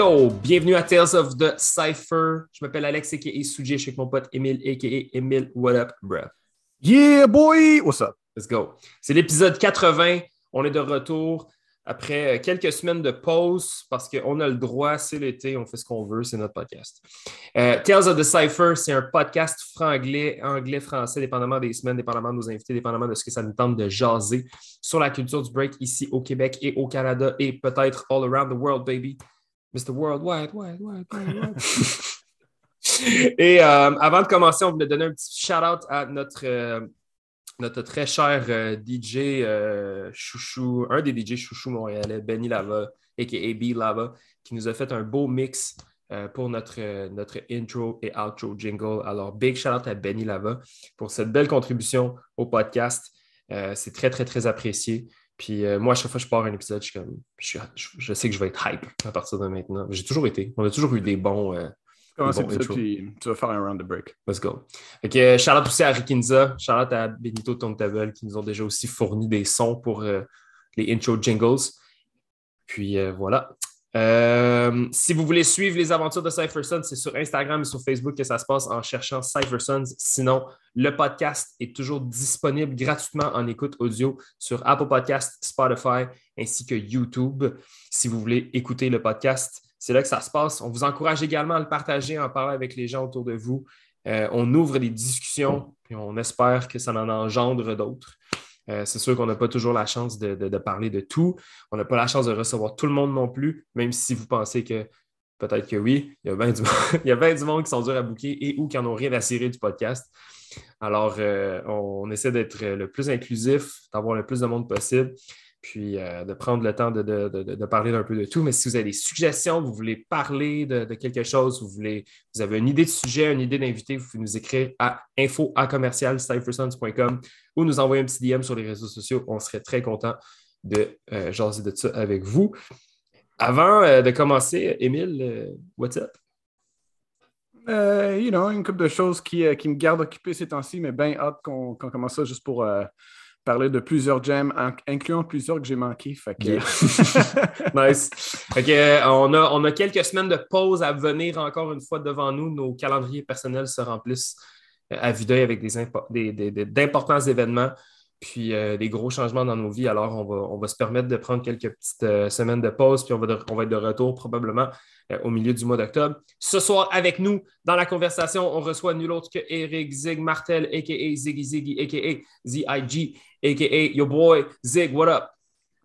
Yo, bienvenue à Tales of the Cypher. Je m'appelle Alex, a.k.a. Suji. Je suis avec mon pote Emile, a.k.a. Emile. What up, bruh? Yeah, boy! What's up? Let's go. C'est l'épisode 80. On est de retour après quelques semaines de pause parce qu'on a le droit, c'est l'été, on fait ce qu'on veut, c'est notre podcast. Euh, Tales of the Cypher, c'est un podcast franglais, anglais-français, dépendamment des semaines, dépendamment de nos invités, dépendamment de ce que ça nous tente de jaser sur la culture du break ici au Québec et au Canada et peut-être all around the world, baby. Mr. Worldwide, wide, wide, wide, wide. Et euh, avant de commencer, on voulait donner un petit shout-out à notre, euh, notre très cher euh, DJ chouchou, un des DJ chouchou montréalais, Benny Lava, a.k.a. B Lava, qui nous a fait un beau mix pour notre, notre intro et outro jingle. Alors, big shout-out à Benny Lava pour cette belle contribution au podcast. C'est très, très, très apprécié. Puis euh, moi, à chaque fois que je pars un épisode, je, suis comme, je, suis- je- je sais que je vais être hype à partir de maintenant. J'ai toujours été. On a toujours eu des bons. euh, intro. puis tu vas faire un round the break. let's go. Que euh, shout-out aussi à Rikinza, shout-out à Benito Tontable qui nous ont déjà aussi fourni des sons pour euh, les intro jingles. Puis voilà. Euh, si vous voulez suivre les aventures de Cypher Sons, c'est sur Instagram et sur Facebook que ça se passe en cherchant Cypher Sons. Sinon, le podcast est toujours disponible gratuitement en écoute audio sur Apple Podcast, Spotify ainsi que YouTube. Si vous voulez écouter le podcast, c'est là que ça se passe. On vous encourage également à le partager, à en parler avec les gens autour de vous. Euh, on ouvre des discussions et on espère que ça en engendre d'autres. Euh, c'est sûr qu'on n'a pas toujours la chance de, parler de tout. On n'a pas la chance de recevoir tout le monde non plus, même si vous pensez que peut-être que oui. Il y a bien du, monde qui sont durs à bouquer et ou qui n'en ont rien à cirer du podcast. Alors, euh, on essaie d'être le plus inclusif, d'avoir le plus de monde possible, puis euh, de prendre le temps de, de- de- de parler d'un peu de tout. Mais si vous avez des suggestions, vous voulez parler de, quelque chose, vous voulez, vous avez une idée de sujet, une idée d'invité, vous pouvez nous écrire à info ou nous envoyer un petit DM sur les réseaux sociaux. On serait très content de euh, jaser de ça avec vous. Avant euh, de commencer, Émile, euh, what's up? You know, une couple de choses qui, qui me gardent occupé ces temps-ci, mais bien hâte qu'on commence ça juste pour parler de plusieurs jams, incluant plusieurs que j'ai manqués. Nice. Fait que, euh, on, a, on a quelques semaines de pause à venir encore une fois devant nous. Nos calendriers personnels se remplissent euh, à vue d'œil avec des, impo- des- des- des- d'importants événements, puis euh, des gros changements dans nos vies. Alors, on va, on va se permettre de prendre quelques petites euh, semaines de pause, puis on va, de- on va être de retour probablement euh, au milieu du mois d'octobre. Ce soir, avec nous, dans la conversation, on reçoit nul autre que Eric Zig Martel, a.k.a. Ziggy Ziggy, a.k.a. Z-I-G, a.k.a. Your boy Zig, what up?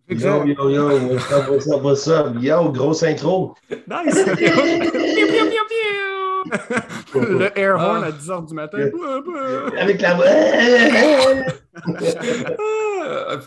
Yo, yo, yo, what's up, what's up, what's up? Yo, grosse intro. Nice! Le air horn Ah. à 10h du matin. Avec la voix.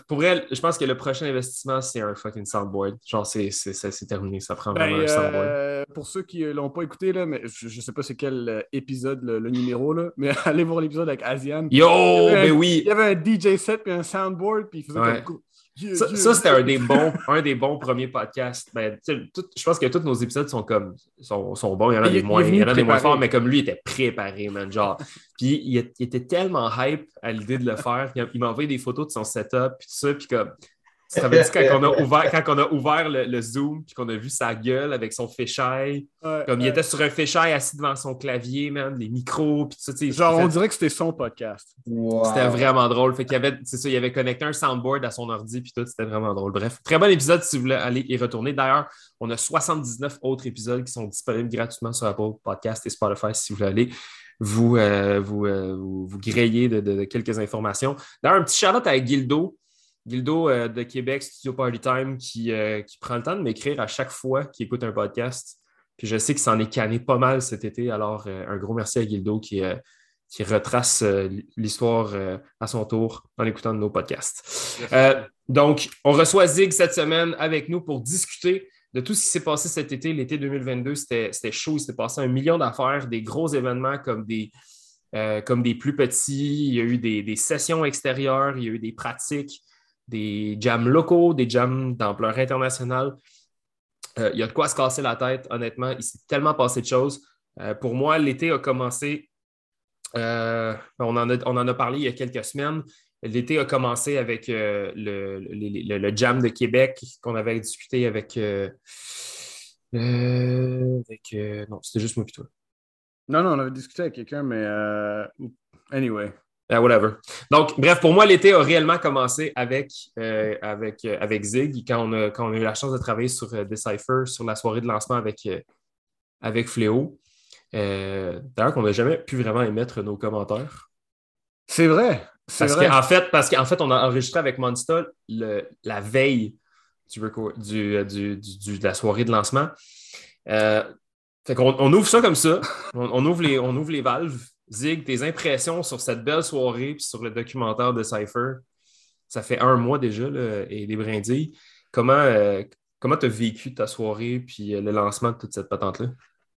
Pour elle, je pense que le prochain investissement, c'est un fucking soundboard. Genre, c'est, c'est, c'est- c'est terminé. Ça prend vraiment Ben, un soundboard. euh, pour ceux qui ne l'ont pas écouté, là, mais je ne sais pas c'est quel euh, épisode, le, le numéro, là, mais allez voir l'épisode avec Asian. Yo, il y avait ben un- oui! Il y avait un DJ set puis un soundboard, puis il faisait Ouais. comme. Ça, c'était un des bons, un des bons premiers podcasts. Ben, tout- je pense que tous nos épisodes sont comme sont, sont bons. Il y en a Il- des moins, il y en a des moins forts, mais comme lui, il était préparé, man. Genre. Puis il, était tellement hype à l'idée de le faire. Il, il m'a envoyé des photos de son setup, puis tout ça, puis comme. Ça veut dire quand on a ouvert, quand on a ouvert le, le Zoom, puis qu'on a vu sa gueule avec son fisheye, Ouais, comme il était sur un fisheye assis devant son clavier, man, les micros, puis tout ça. tu sais, Genre, on dirait que c'était son podcast. Wow. C'était vraiment drôle. Fait qu'il y avait, c'est ça, il avait connecté un soundboard à son ordi, puis tout, c'était vraiment drôle. Bref, très bon épisode si vous voulez aller y retourner. D'ailleurs, on a 79 autres épisodes qui sont disponibles gratuitement sur Apple Podcast et Spotify si vous voulez aller vous, euh, vous, euh, vous, de, de- de quelques informations. D'ailleurs, un petit shout-out à Gildo. Gildo euh, de Québec, Studio Party Time, qui, euh, qui prend le temps de m'écrire à chaque fois qu'il écoute un podcast. Puis je sais qu'il s'en est canné pas mal cet été. Alors, euh, un gros merci à Gildo qui, qui retrace l'histoire à son tour en écoutant nos podcasts. Donc, on reçoit Zig cette semaine avec nous pour discuter de tout ce qui s'est passé cet été. L'été 2022, c'était c'était chaud. Il s'est passé un million d'affaires, des gros événements comme des, euh, comme des plus petits. Il y a eu des, des sessions extérieures, il y a eu des pratiques, des jams locaux, des jams d'ampleur internationale. Euh, il y a de quoi se casser la tête, honnêtement. Il s'est tellement passé de choses. Euh, pour moi, l'été a commencé. euh, on, en a, on en a parlé il y a quelques semaines. L'été a commencé avec le, le- jam de Québec qu'on avait discuté avec. avec, non, c'était juste moi et toi. Non, non, on avait discuté avec quelqu'un, mais anyway. Ah, whatever. Donc, bref, pour moi, l'été a réellement commencé avec, euh, avec, euh, avec Zig, quand on, a, quand on a eu la chance de travailler sur euh, Decipher, sur la soirée de lancement avec, avec Fléau. D'ailleurs, qu'on n'a jamais pu vraiment émettre nos commentaires. C'est vrai. C'est Parce vrai. qu'en fait, parce qu'en fait, on a enregistré avec Monsta le- la veille du, du, du- de la soirée de lancement. Fait qu'on on ouvre ça comme ça. On, on ouvre les, on ouvre les valves. Zig, tes impressions sur cette belle soirée puis sur le documentaire de Cypher, ça fait un mois déjà là, et les brindilles. Comment euh, comment tu as vécu ta soirée puis euh, le lancement de toute cette patente-là?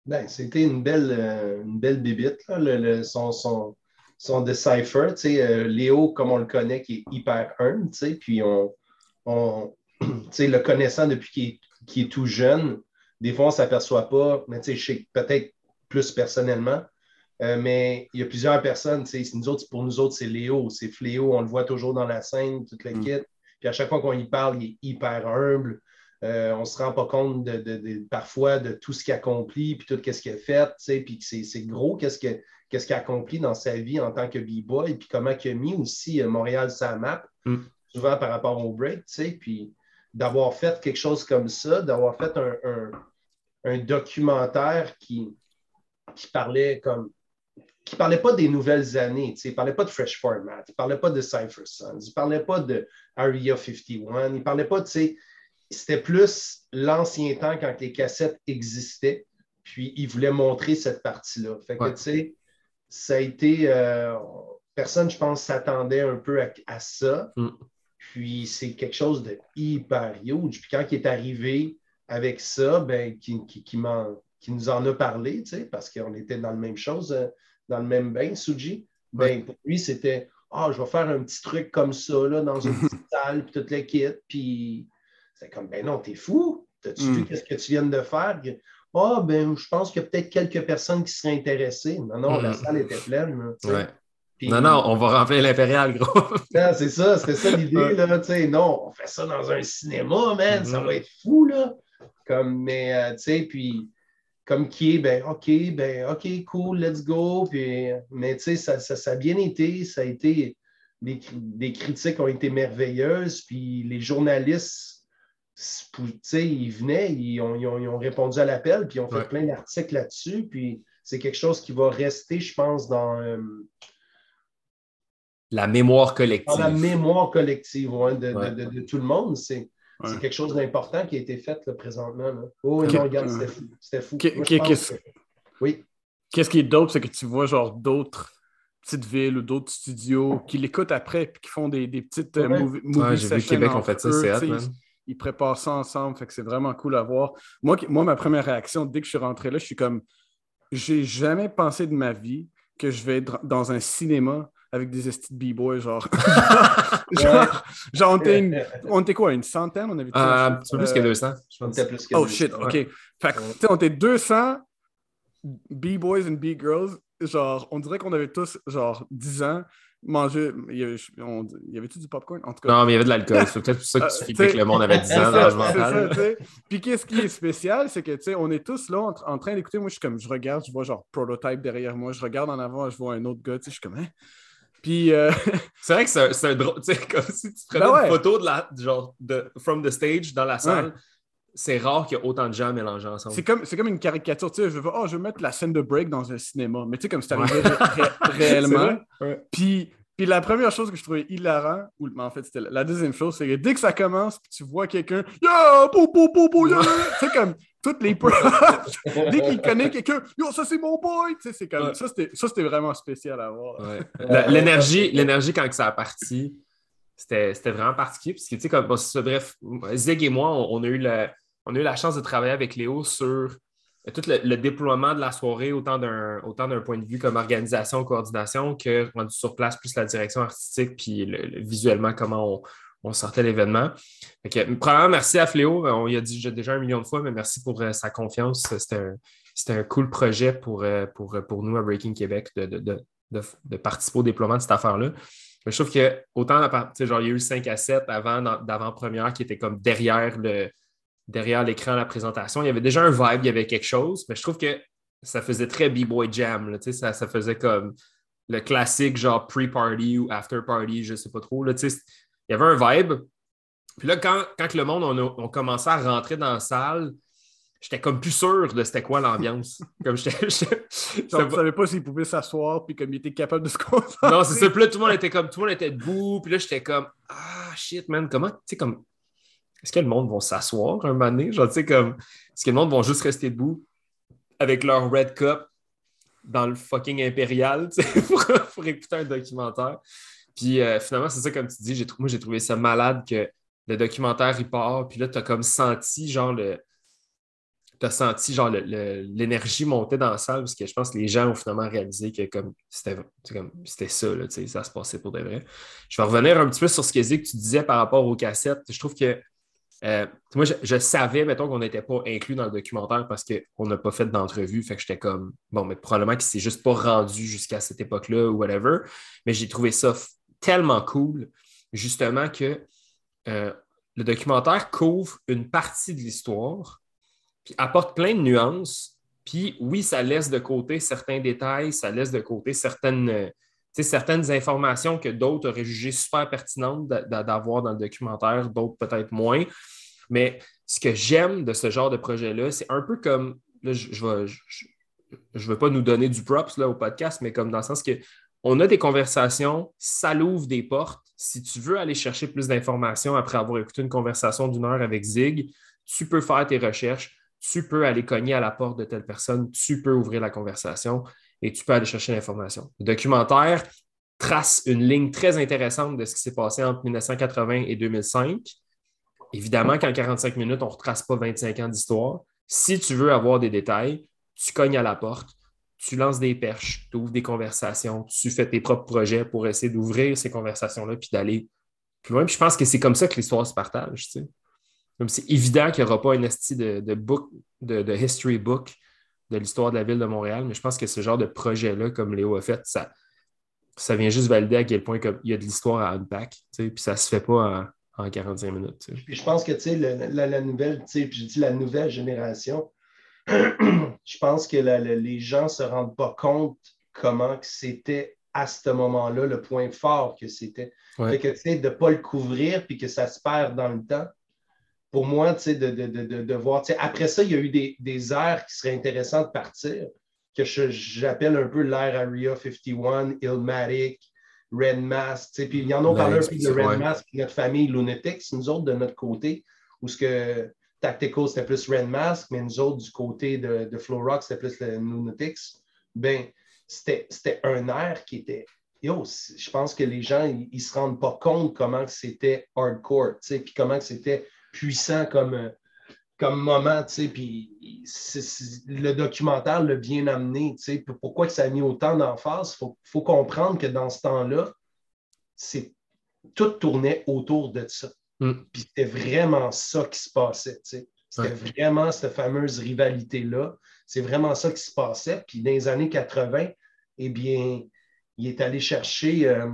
Ben, c'était une belle, euh, une belle là, le, le- son, son, son Decipher. tu sais, euh, Léo, comme on le connaît, qui est hyper humble, puis on, on le connaissant depuis qu'il est, est tout jeune, des fois, on ne s'aperçoit pas, mais sais, peut-être plus personnellement, euh, mais il y a plusieurs personnes, nous autres, pour nous autres, c'est Léo, c'est Fléau, on le voit toujours dans la scène, toute la Mm. kit. Puis à chaque fois qu'on y parle, il est hyper humble. Euh, on ne se rend pas compte de, de- de- parfois de tout ce qu'il accomplit, puis tout ce qu'il a fait, puis que c'est gros qu'est-ce que- qu'est-ce qu'il a accompli dans sa vie en tant que B-boy, puis comment il a mis aussi euh, Montréal sa map, Mm. souvent par rapport au break, puis d'avoir fait quelque chose comme ça, d'avoir fait un, un- un documentaire qui, qui parlait comme qui parlait pas des nouvelles années, il parlait pas de Fresh Format, il parlait pas de Cypher Sons, il parlait pas de Area 51, il parlait pas, tu sais, c'était plus l'ancien temps quand les cassettes existaient, puis il voulait montrer cette partie-là. Fait que, Ouais. tu sais, ça a été, euh, personne, je pense, s'attendait un peu à, à ça, Mm. puis c'est quelque chose de hyper huge. Puis quand il est arrivé avec ça, ben, qui, qui, qui m'en- qui nous en a parlé, tu sais, parce qu'on était dans la même chose, euh, dans le même bain, Suji. Ben, pour lui, c'était Ah, je vais faire un petit truc comme ça, là, dans une petite salle, puis toute l'équipe. Puis c'est comme Ben non, t'es fou. T'as-tu Mm. vu qu'est-ce que tu viens de faire? Ah, ben, je pense qu'il y a peut-être quelques personnes qui seraient intéressées. Non, non, la Mm. salle était pleine. Ouais. Puis- Non, non, on va remplir l'impérial, gros. non, c'est ça, c'était ça l'idée, là, tu sais, non, on fait ça dans un cinéma, man, ça Mhm. va être fou, là. Comme, mais, euh, tu sais, puis, comme qui est, ben, OK, ben, OK, cool, let's go, puis, mais, tu sais, ça, ça, ça a bien été, ça a été, des critiques ont été merveilleuses, puis les journalistes, tu sais, ils venaient, ils ont, ils ont- ils ont répondu à l'appel, puis ils ont fait Ouais. plein d'articles là-dessus, puis c'est quelque chose qui va rester, je pense, dans... euh, La mémoire dans collective. la mémoire collective ouais, de, de- de tout le monde. C'est Ouais. c'est quelque chose d'important qui a été fait là, présentement. Là. Oh, Ok. non, regarde, c'était fou. C'était fou. Moi, que- Oui. Qu'est-ce qui est dope, c'est que tu vois genre d'autres petites villes ou d'autres studios qui l'écoutent après puis qui font des, des petites euh, Ouais. movie, movie Ouais, j'ai vu sessions Québec, on entre fait ça, c'est ils, préparent ça ensemble, fait que c'est vraiment cool à voir. Moi, moi, ma première réaction, dès que je suis rentré là, je suis comme, j'ai jamais pensé de ma vie que je vais être dans un cinéma avec des estis de b-boys, genre. genre, genre, on était, une- on était quoi, une centaine? On avait Euh, un petit peu plus que 200, je On pense. plus que Oh shit, ok. Ouais. Fait que, tu sais, on était 200 B-boys and B-girls. Genre, on dirait qu'on avait tous, genre, 10 ans, mangé. Il y avait, on- il y avait-tu du popcorn? En tout cas. Non, mais il y avait de l'alcool. C'est peut-être pour ça que Euh, tu t'sais- flippais que le monde avait 10 C'est ans dans ça, mental. Puis qu'est-ce qui est spécial, c'est que, tu sais, on est tous là en, en train d'écouter. Moi, je suis comme, je regarde, je vois genre prototype derrière moi. Je regarde en avant, je vois un autre gars, tu sais, je suis comme, hein? Puis, euh, C'est vrai que c'est un- c'est un drôle. Tu sais, comme si tu prenais Ben ouais. une photo de la, genre, de from the stage dans la salle. C'est rare qu'il y ait autant de gens mélangés ensemble. C'est comme, c'est comme une caricature, tu sais, je veux, oh, je veux mettre la scène de break dans un cinéma, mais tu sais, comme c'est arrivé ré- réellement. Ouais. Puis, puis la première chose que je trouvais hilarant, ou mais en fait, c'était la, deuxième chose, c'est que dès que ça commence, tu vois quelqu'un, yo, pou, pou, pou, pou, yo, tu sais, comme toutes les props, dès qu'il connaît quelqu'un, yo, ça c'est mon boy, tu sais, c'est comme, Ouais. ça, c'était, ça, c'était vraiment spécial à voir. Ouais. L'énergie, l'énergie quand ça a parti, c'était c'était vraiment particulier. Parce que, tu sais, comme, bon, c'est ça, bref, Zig et moi, on, on a eu la, on a eu la chance de travailler avec Léo sur euh, tout le, le déploiement de la soirée, autant d'un autant d'un point de vue comme organisation, coordination, que rendu sur place, plus la direction artistique, puis le- le- visuellement, comment on, on sortait l'événement. Premièrement, merci à Fléau. On y a dit déjà un million de fois, mais merci pour euh, sa confiance. C'était un, un cool projet pour, euh, pour, pour nous à Breaking Québec de, de, de, de, participer au déploiement de cette affaire-là. Je trouve que autant genre, il y a eu 5 à 7 avant, d'avant-première qui étaient comme derrière le, derrière l'écran la présentation. Il y avait déjà un vibe, il y avait quelque chose, mais je trouve que ça faisait très B-Boy Jam. ça, ça faisait comme le classique genre pre-party ou after-party, je ne sais pas trop. Là, il y avait un vibe. Puis là, quand, quand le monde on, commençait à rentrer dans la salle, j'étais comme plus sûr de c'était quoi l'ambiance. comme je ne savais pas s'il pouvait s'asseoir puis comme il était capable de se concentrer. Non, c'est ça. Puis là, tout le monde était comme tout le monde était debout. Puis là, j'étais comme Ah shit, man, comment, tu sais, comme est-ce que le monde va s'asseoir un moment donné? Genre, tu sais, comme est-ce que le monde va juste rester debout avec leur red cup dans le fucking impérial, tu sais, pour, écouter un documentaire? Puis euh, finalement, c'est ça, comme tu dis, moi, j'ai trouvé ça malade que le documentaire, il part, puis là, tu as comme senti, genre, le as senti genre l'énergie monter dans la salle parce que je pense que les gens ont finalement réalisé que comme c'était ça, là, ça se passait pour de vrai. Je vais revenir un petit peu sur ce que, que tu disais par rapport aux cassettes. Je trouve que euh, moi, je, savais, mettons, qu'on n'était pas inclus dans le documentaire parce qu'on n'a pas fait d'entrevue. Fait que j'étais comme, bon, mais probablement qu'il ne s'est juste pas rendu jusqu'à cette époque-là ou whatever. Mais j'ai trouvé ça tellement cool, justement, que euh, le documentaire couvre une partie de l'histoire puis apporte plein de nuances. Puis oui, ça laisse de côté certains détails, ça laisse de côté certaines, euh, informations que d'autres auraient jugées super pertinentes d'avoir dans le documentaire, d'autres peut-être moins. Mais ce que j'aime de ce genre de projet-là, c'est un peu comme, je ne je, veux pas nous donner du props là, au podcast, mais comme dans le sens que on a des conversations, ça l'ouvre des portes. Si tu veux aller chercher plus d'informations après avoir écouté une conversation d'une heure avec Zig, tu peux faire tes recherches, tu peux aller cogner à la porte de telle personne, tu peux ouvrir la conversation et tu peux aller chercher l'information. Le documentaire trace une ligne très intéressante de ce qui s'est passé entre 1980 et 2005. Évidemment qu'en 45 minutes, on ne retrace pas 25 ans d'histoire. Si tu veux avoir des détails, tu cognes à la porte, tu lances des perches, tu ouvres des conversations, tu fais tes propres projets pour essayer d'ouvrir ces conversations-là puis d'aller plus loin. je pense que c'est comme ça que l'histoire se partage. Tu sais c'est évident qu'il n'y aura pas un esti de, book, de, history book de l'histoire de la ville de Montréal, mais je pense que ce genre de projet-là, comme Léo a fait, ça, ça vient juste valider à quel point il y a de l'histoire à unpack, puis ça ne se fait pas en, 45 minutes. Puis je pense que la, nouvelle, puis je dis la nouvelle génération, je pense que les gens ne se rendent pas compte comment c'était à ce moment-là le point fort que c'était. Fait que de ne pas le couvrir puis que ça se perd dans le temps, pour moi, de, de, de, de voir. Après ça, il y a eu des, des aires qui seraient intéressantes de partir, que j'appelle un peu l'ère Area 51, Ilmatic, Red Mask. Puis il y en a parlé un peu de Red Mask, notre famille Lunatics, nous autres de notre côté, où ce que Tactical, c'était plus Red Mask, mais nous autres du côté de, de Flow Rock, c'était plus le Lunatics. Ben, c'était un air qui était yo, je pense que les gens, ils ne se rendent pas compte comment c'était hardcore, puis comment c'était puissant comme, comme moment, tu sais, puis le documentaire l'a bien amené, tu sais, pourquoi que ça a mis autant d'emphase, il faut, comprendre que dans ce temps-là, tout tournait autour de ça. Mm. Puis c'était vraiment ça qui se passait. C'était vraiment cette fameuse rivalité-là. C'est vraiment ça qui se passait. Puis dans les années 80, eh bien, il est allé chercher euh,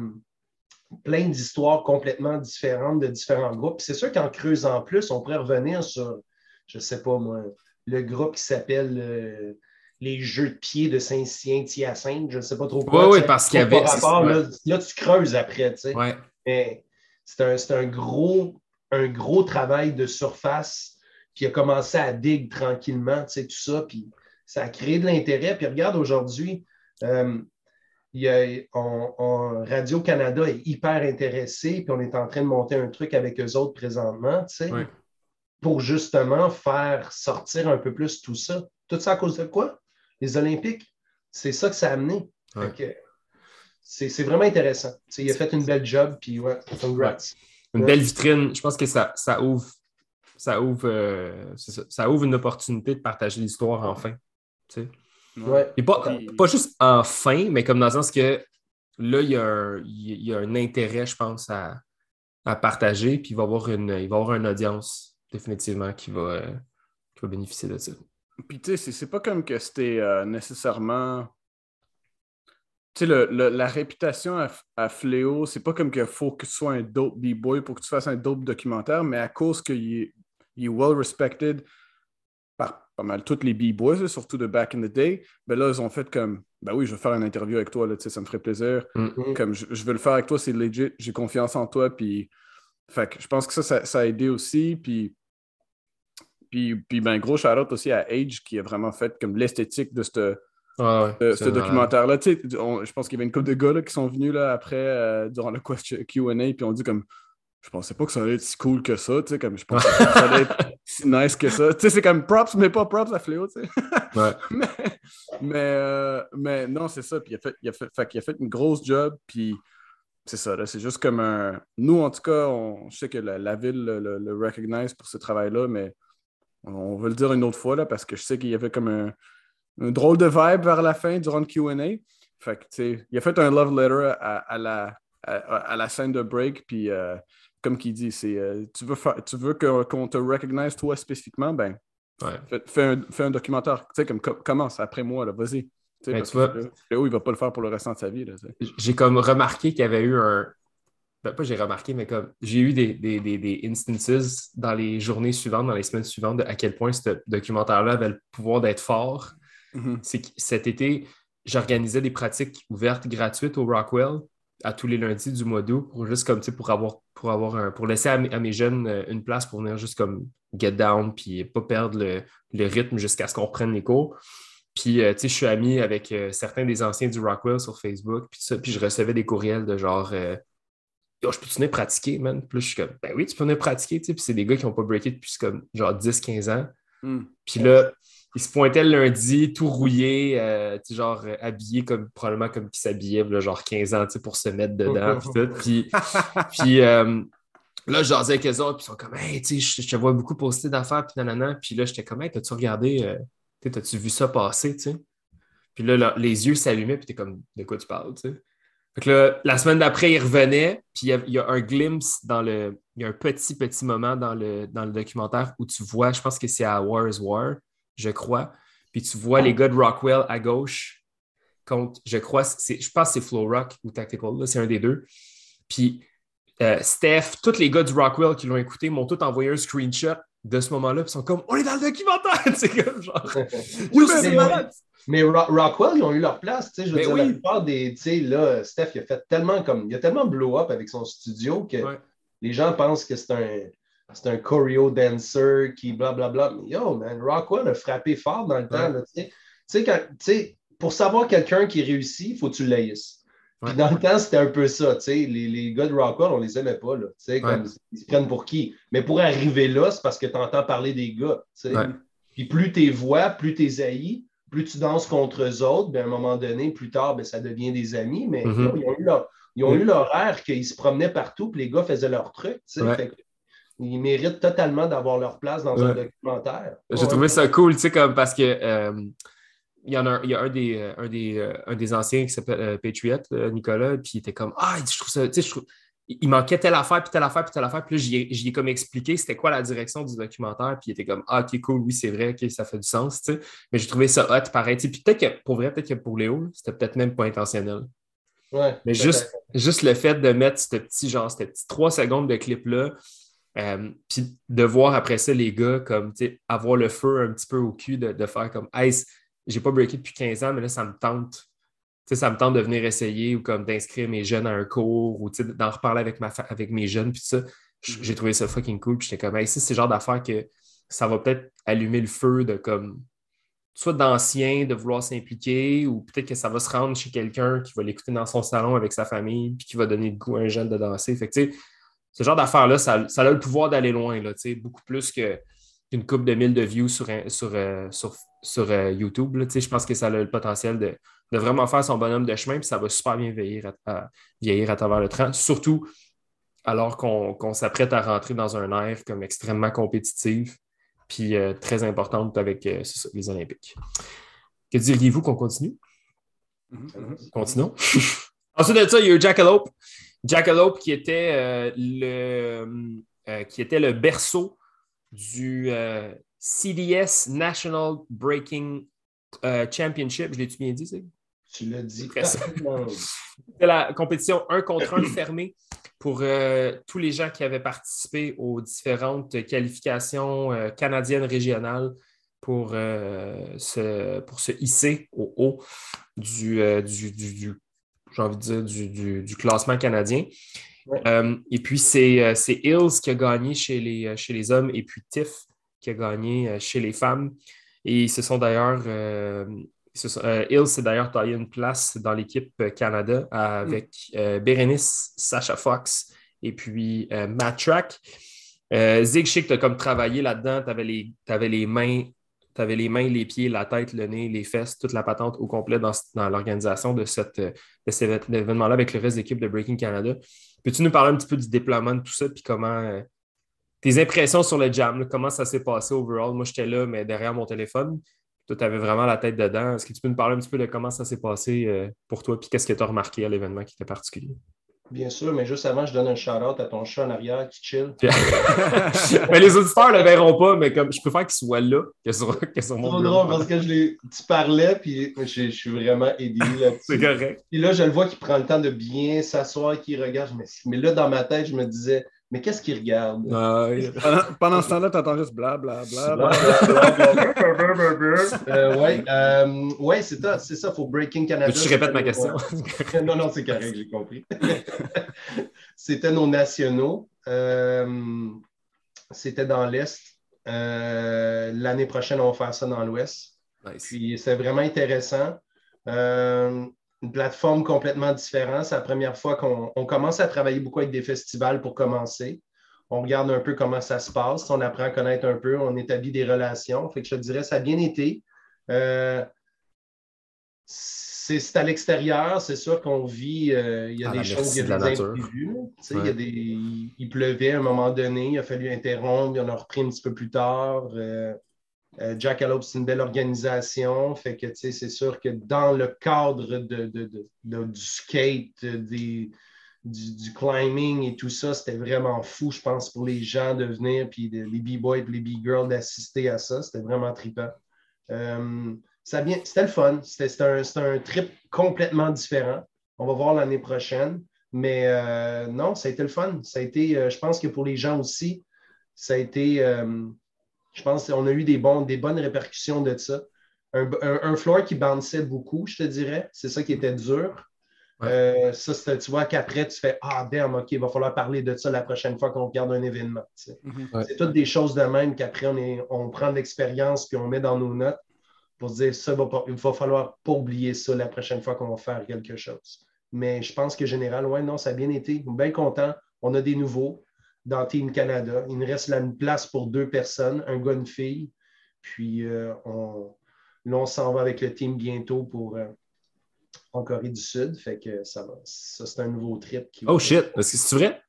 plein d'histoires complètement différentes de différents groupes. C'est sûr qu'en creusant plus, on pourrait revenir sur, je ne sais pas moi, le groupe qui s'appelle euh, Les Jeux de pied de Saint-Cyr-Hyacinthe, je ne sais pas trop quoi. Oui, oui, parce qu'il y avait. là, tu creuses après, tu sais. Mais c'est un, gros, un gros travail de surface qui a commencé à dig tranquillement, tu sais, tout ça, puis ça a créé de l'intérêt. Puis regarde aujourd'hui, euh, Radio-Canada est hyper intéressé, puis on est en train de monter un truc avec eux autres présentement, tu sais, pour justement faire sortir un peu plus tout ça. Tout ça à cause de quoi? Les Olympiques. C'est ça que ça a amené. C'est vraiment intéressant. il a fait une belle job, puis ouais, congrats. Une belle vitrine. Je pense que ça, ça ouvre, ça ouvre, euh, ça, ouvre une opportunité de partager l'histoire enfin. Tu sais. Et pas, pas juste enfin, mais comme dans le sens que là, il y a un, il y a un intérêt, je pense, à, à, partager, puis il va, avoir une, il va avoir une audience définitivement qui va, euh, qui va bénéficier de ça. Puis tu sais, c'est pas comme que c'était euh, nécessairement. Tu sais, la réputation à, à Fléau, c'est pas comme qu'il faut que tu sois un dope B-boy pour que tu fasses un dope documentaire, mais à cause qu'il il est well respected par pas mal tous les B-boys, surtout de back in the day. Ben là, ils ont fait comme, ben oui, je vais faire une interview avec toi, là, ça me ferait plaisir. Mm. Comme je, je veux le faire avec toi, c'est legit, j'ai confiance en toi. Puis, fait que je pense que ça, ça, ça a aidé aussi. Puis, puis, puis ben, gros shout-out aussi à Age qui a vraiment fait comme l'esthétique de ce Ouais, ce documentaire-là. Tu sais, on- je pense qu'il y avait une couple de gars là, qui sont venus là, après, euh, durant le QA, puis on dit comme je pensais pas que ça allait être si cool que ça, tu sais, comme je pensais pas que ça allait être si nice que ça. Tu sais, c'est comme props, mais pas props à Fléau, tu sais. Ouais. mais, mais, euh, mais non, c'est ça. Puis il a fait, il a fait, fait a fait une grosse job, puis c'est ça, là, c'est juste comme un. Nous, en tout cas, on, je sais que la, la ville le, le- le recognize pour ce travail-là, mais on, on va le dire une autre fois, là, parce que je sais qu'il y avait comme un, un drôle de vibe vers la fin durant le QA. Fait que, tu sais, il a fait un love letter à, à la, à, à la scène de break, puis euh, comme qu'il dit, c'est euh, tu veux, tu veux que- qu'on te recognize toi spécifiquement, ben, Ouais. fais, fais un, fais un documentaire, tu sais, comme co- commence après moi, là, vas-y. Ben, tu vois- Fléau, il va pas le faire pour le restant de sa vie, là, j'ai comme remarqué qu'il y avait eu un. Ben, pas j'ai remarqué, mais comme j'ai eu des, des, des, des instances dans les journées suivantes, dans les semaines suivantes, de à quel point ce documentaire-là avait le pouvoir d'être fort. Mhm. C'est que cet été, j'organisais des pratiques ouvertes gratuites au Rockwell à tous les lundis du mois d'août pour juste comme tu sais, pour avoir pour avoir un, pour laisser à mes, à mes jeunes euh, une place pour venir juste comme get down puis pas perdre le, le rythme jusqu'à ce qu'on reprenne les cours. Puis, euh, tu sais, je suis ami avec euh, certains des anciens du Rockwell sur Facebook, puis ça, puis je recevais des courriels de genre, euh, Yo, je peux-tu venir pratiquer, man? Puis là, je suis comme, ben oui, tu peux venir pratiquer, tu sais, puis c'est des gars qui n'ont pas breaké depuis comme genre 10-15 ans. Mm. Puis là, il se pointait le lundi, tout rouillé, euh, genre euh, habillé comme probablement comme qui s'habillait, genre 15 ans, pour se mettre dedans, puis tout. Puis, puis euh, là, je jasais avec eux autres, puis ils sont comme, hey, tu sais, je, te vois beaucoup poster d'affaires, puis nanana. Puis là, j'étais comme, hey, t'as-tu regardé, euh, tu t'as-tu vu ça passer, tu sais? Puis là, là, les yeux s'allumaient, puis t'es comme, de quoi tu parles, tu sais? Fait que là, la semaine d'après, il revenait, puis il y, a, il y a un glimpse dans le. Il y a un petit, petit moment dans le, dans le documentaire où tu vois, je pense que c'est à War is War, je crois. Puis tu vois les gars de Rockwell à gauche contre, je crois, je pense que c'est Flow Rock ou Tactical, c'est un des deux. Puis euh, Steph, tous les gars du Rockwell qui l'ont écouté m'ont tous envoyé un screenshot de ce moment-là, puis ils sont comme, on est dans le documentaire! c'est comme genre, Yo, c'est Mais- malade! Mais Ro- Rockwell, ils ont eu leur place. Je veux Ben dire, oui. la plupart des. Tu sais, là, Steph, il a fait tellement comme. Il a tellement blow up avec son studio que Ouais. les gens pensent que c'est un. C'est un choreo dancer qui blablabla. Mais yo, man, Rockwell a frappé fort dans le temps. Ouais. Tu sais. Quand- pour savoir quelqu'un qui réussit, il faut que tu l'haïsses. Puis Ouais. dans le temps, c'était un peu ça. tu sais, Les, les gars de Rockwell, on les aimait pas. Là, tu sais, comme, Ouais. Ils se prennent pour qui? Mais pour arriver là, c'est parce que tu entends parler des gars. Puis plus tes voix, plus tes haïs, plus tu danses contre eux autres, ben, à un moment donné, plus tard, ben, ça devient des amis. Mais Mhm. yo, ils ont eu leur, ils ont eu leur air qu'ils se promenaient partout, puis les gars faisaient leur truc. tu sais. Ouais. Fait que ils méritent totalement d'avoir leur place dans un documentaire. J'ai Ouais. trouvé ça cool, tu sais, comme parce que euh, il y en a un, il y a un des, euh, un des, euh, un des anciens qui s'appelle euh, Patriot, Nicolas, puis il était comme Ah, je trouve ça, tu sais, je trouve. Il manquait telle affaire, puis telle affaire, puis telle affaire. Puis là, j'y ai, comme expliqué c'était quoi la direction du documentaire, puis il était comme Ah, ok, cool, oui, c'est vrai, ok, ça fait du sens, tu sais. Mais j'ai trouvé ça hot, pareil. tu sais. Puis peut-être que, pour vrai, peut-être que pour Léo, c'était peut-être même pas intentionnel. Ouais, Mais juste, juste le fait de mettre ce petit genre, ce petit trois secondes de clip-là, euh, puis de voir après ça les gars comme tu sais, avoir le feu un petit peu au cul, de, de faire comme Hey, j'ai pas breaké depuis 15 ans, mais là, ça me tente. Tu sais, ça me tente de venir essayer ou comme d'inscrire mes jeunes à un cours ou tu sais, d'en reparler avec, ma avec mes jeunes, puis ça. J- J'ai trouvé ça fucking cool. Puis j'étais comme, hey, c'est le genre d'affaire que ça va peut-être allumer le feu de comme, soit d'anciens, de vouloir s'impliquer, ou peut-être que ça va se rendre chez quelqu'un qui va l'écouter dans son salon avec sa famille, puis qui va donner le goût à un jeune de danser. Fait que, tu sais, ce genre d'affaire-là, ça, ça a le pouvoir d'aller loin, là, beaucoup plus que- qu'une coupe de mille de views sur, euh, sur, sur euh, YouTube. là. Je pense que ça a le potentiel de, de vraiment faire son bonhomme de chemin, puis ça va super bien vieillir à, à- vieillir à travers le temps, surtout alors qu'on s'apprête à rentrer dans un air comme extrêmement compétitif, puis euh, très importante avec euh, ça, les Olympiques. Que diriez-vous qu'on continue? Mhm, mhm. Continuons. Ensuite de ça, il y a eu Jackalope. Jackalope qui était, euh, le, euh, qui était le berceau du euh, CDS National Breaking Championship. Je l'ai-tu bien dit, c'est? Tu l'as dit. C'était la compétition 1 contre 1 fermée pour tous les gens qui avaient participé aux différentes qualifications canadiennes régionales pour, se, pour se hisser au haut du, du, envie de dire, du, du classement canadien. et puis, c'est Hills qui a gagné chez les, chez les hommes et puis Tiff qui a gagné chez les femmes. Et ils se sont d'ailleurs euh, Hill s'est d'ailleurs taillé une place dans l'équipe Canada avec mm. euh, Bérénice, Sacha Fox et puis euh, Matt Track. Zig Chic, tu as comme travaillé là-dedans, tu avais, les mains, avais les mains, les pieds, la tête, le nez, les fesses, toute la patente au complet dans, l'organisation de, cet événement-là avec le reste de l'équipe de Breaking Canada. Peux-tu nous parler un petit peu du déploiement de tout ça, puis comment tes impressions sur le jam, comment ça s'est passé overall? Moi, j'étais là, mais derrière mon téléphone. Toi, tu avais vraiment la tête dedans. Est-ce que tu peux nous parler un petit peu de comment ça s'est passé euh, pour toi, puis qu'est-ce que tu as remarqué à l'événement qui était particulier? Bien sûr, mais juste avant, je donne un shout-out à ton chat en arrière qui chill. mais les auditeurs ne le verront pas, mais comme je préfère qu'il soit là que sur, que sur mon C'est drôle parce que je tu parlais, puis je, suis vraiment aidé là-dessus. C'est correct. Puis là, je le vois qu'il prend le temps de bien s'asseoir, qu'il regarde. mais là, dans ma tête, je me disais, mais qu'est-ce qu'il regarde? Ah, pendant, ce temps-là, tu entends juste blablabla. Bla, Oui, euh, ouais, c'est ça, c'est ça, faut Breaking Canada. Tu répètes ma question? non, non, c'est correct, j'ai compris. C'était nos nationaux. Euh, c'était dans l'Est. Euh, l'année prochaine, on va faire ça dans l'Ouest. Puis c'est vraiment intéressant une plateforme complètement différente. C'est la première fois qu'on commence à travailler beaucoup avec des festivals pour commencer. On regarde un peu comment ça se passe, on apprend à connaître un peu, on établit des relations. Fait que je te dirais, ça a bien été. Euh, c'est à l'extérieur, c'est sûr qu'on vit, euh, il y a des choses, il y a des imprévus. Il, pleuvait à un moment donné, il a fallu interrompre, on a repris un petit peu plus tard. Euh, Jack Alop, c'est une belle organisation. Fait que, c'est sûr que dans le cadre du skate, du, climbing et tout ça, c'était vraiment fou, je pense, pour les gens de venir, puis les B-boys les B-girls d'assister à ça. C'était vraiment trippant. Euh, c'était le fun. C'était un, trip complètement différent. On va voir l'année prochaine. Mais euh, non, ça a été le fun. Ça a été, je pense que pour les gens aussi, ça a été je pense qu'on a eu des, bons, des bonnes répercussions de ça. Un, floor qui bounçait beaucoup, je te dirais. C'est ça qui était dur. Euh, ça, tu vois qu'après, tu fais Ah, damn, OK, il va falloir parler de ça la prochaine fois qu'on regarde un événement. Mm-hmm. C'est toutes des choses de même qu'après, on, on prend de l'expérience puis on met dans nos notes pour se dire ça, va il va falloir pas oublier ça la prochaine fois qu'on va faire quelque chose. Mais je pense que général, ouais, non, ça a bien été. Bien content. On a des nouveaux dans Team Canada. Il nous reste là une place pour deux personnes, un gars, une fille. Puis euh, on, là, on s'en va avec le team bientôt pour euh, en Corée du Sud. Fait que ça va. Ça, c'est un nouveau trip. Qui oh shit! Est-ce que c'est vrai?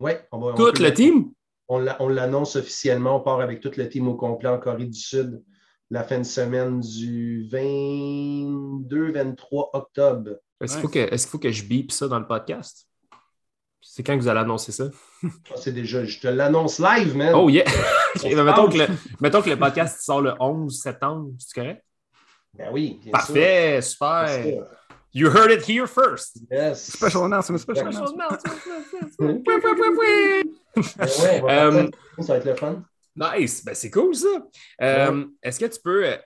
Oui. Tout le team? On l'annonce officiellement. On part avec tout le team au complet en Corée du Sud la fin de semaine du 22-23 octobre. Est-ce qu'il faut, que, faut que je bip ça dans le podcast? C'est quand que vous allez annoncer ça? Ah, c'est déjà, je te l'annonce live, man. Oh yeah! mettons, que le, mettons, que le, podcast sort le 11 septembre, c'est correct? Ben oui. Parfait, super. You heard it here first. Yes. Special announcement, special announcement. ben ouais, um, ça va être le fun. Nice, ben c'est cool ça. Um, Est-ce que tu peux. Euh,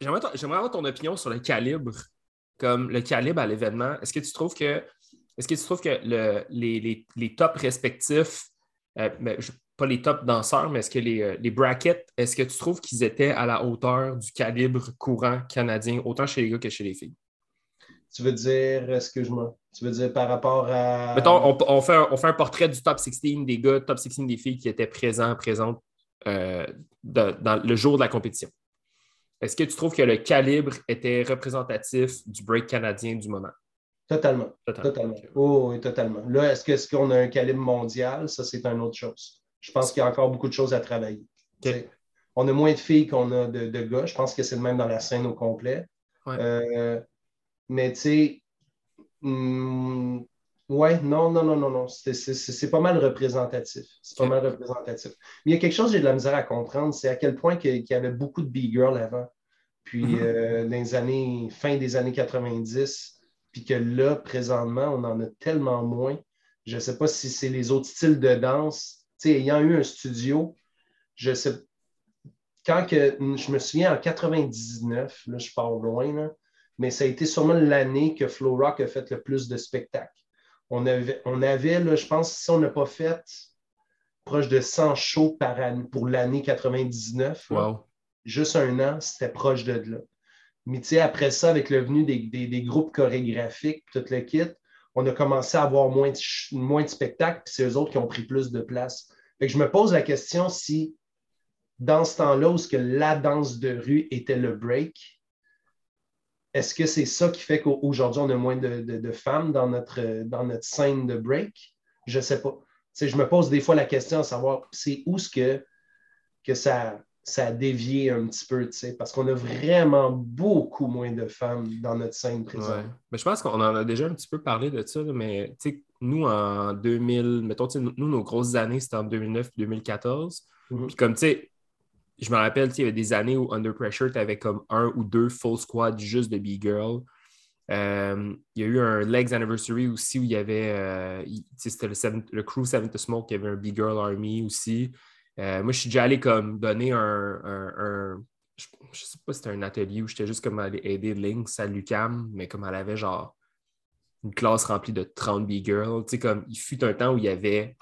j'aimerais avoir ton opinion sur le calibre, comme le calibre à l'événement. Est-ce que tu trouves que est-ce que tu trouves que les, tops respectifs, euh, ben, pas les tops danseurs, mais est-ce que euh, les, brackets, est-ce que tu trouves qu'ils étaient à la hauteur du calibre courant canadien, autant chez les gars que chez les filles? Tu veux dire, excuse-moi, tu veux dire par rapport à. Mettons, on, fait, un, on fait un portrait du top 16 des gars, top 16 des filles qui étaient présents, présentes euh, dans le jour de la compétition. Est-ce que tu trouves que le calibre était représentatif du break canadien du moment? Totalement. Totalement. Oh, oui, totalement. Là, est-ce qu'on a un calibre mondial? Ça, c'est une autre chose. Je pense qu'il y a encore beaucoup de choses à travailler. On a moins de filles qu'on a de, gars. Je pense que c'est le même dans la scène au complet. Euh, mais tu sais, hmm, ouais, non, non, non, non, non. C'est pas mal représentatif. C'est pas mal représentatif. Mais il y a quelque chose que j'ai de la misère à comprendre, c'est à quel point qu'il y avait beaucoup de B-girls avant. Puis, mm-hmm. euh, dans les années, fin des années 90, puis que là, présentement, on en a tellement moins. Je ne sais pas si c'est les autres styles de danse. Tu sais, ayant eu un studio, je sais. Quand que, je me souviens en 99, là, je pars loin, là, mais ça a été sûrement l'année que Flow Rock a fait le plus de spectacles. On avait, on avait là, je pense, si on n'a pas fait proche de 100 shows par année pour l'année 99, Wow. juste un an, c'était proche de là. Mais après ça, avec le venu des, des- groupes chorégraphiques, tout le kit, on a commencé à avoir moins de, moins de spectacles, puis c'est eux autres qui ont pris plus de place. Je me pose la question si, dans ce temps-là, où ce que la danse de rue était le break, est-ce que c'est ça qui fait qu'aujourd'hui, on a moins de, de- femmes dans notre, dans notre scène de break? Je ne sais pas. Je me pose des fois la question à savoir c'est où ce que, que ça, ça a dévié un petit peu, tu sais, parce qu'on a vraiment beaucoup moins de femmes dans notre scène présente. Ouais. Mais je pense qu'on en a déjà un petit peu parlé de ça, mais tu sais, nous, en 2000, mettons, tu sais, nous, nos grosses années, c'était en 2009-2014. Mhm. Puis comme, tu sais, je me rappelle, tu sais, il y avait des années où Under Pressure, tu avais comme un ou deux full squad juste de B-Girl. Euh, il y a eu un Legs Anniversary aussi où il y avait, euh, il- tu sais, c'était le crew Seven to Smoke, il y avait un B-Girl Army aussi. Euh, moi, je suis déjà allé comme donner un, un- un- je, je sais pas si c'était un atelier où j'étais juste comme allé aider Lynx à Lucam, mais comme elle avait genre une classe remplie de 30 B-Girls. Tu sais, comme il fut un temps où il y avait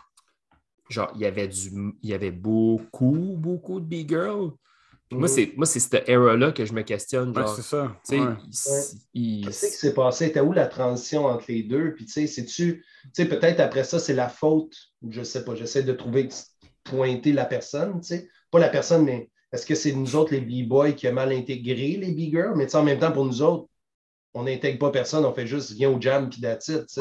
genre, il y avait du il y avait beaucoup, beaucoup de B-Girls. Moi, Mhm. c'est moi, c'est cette era-là que je me questionne. Ouais, c'est ça. tu sais, Ouais. il- il- Qu'est-ce qui s'est passé? T'as où la transition entre les deux? Puis, tu sais, c'est-tu, tu sais, peut-être après ça, c'est la faute, je sais pas, j'essaie de trouver, pointer la personne, tu sais. Pas la personne, mais est-ce que c'est nous autres, les B-boys, qui a mal intégré les B-girls? Mais, tu sais, en même temps, pour nous autres, on n'intègre pas personne, on fait juste viens au jam puis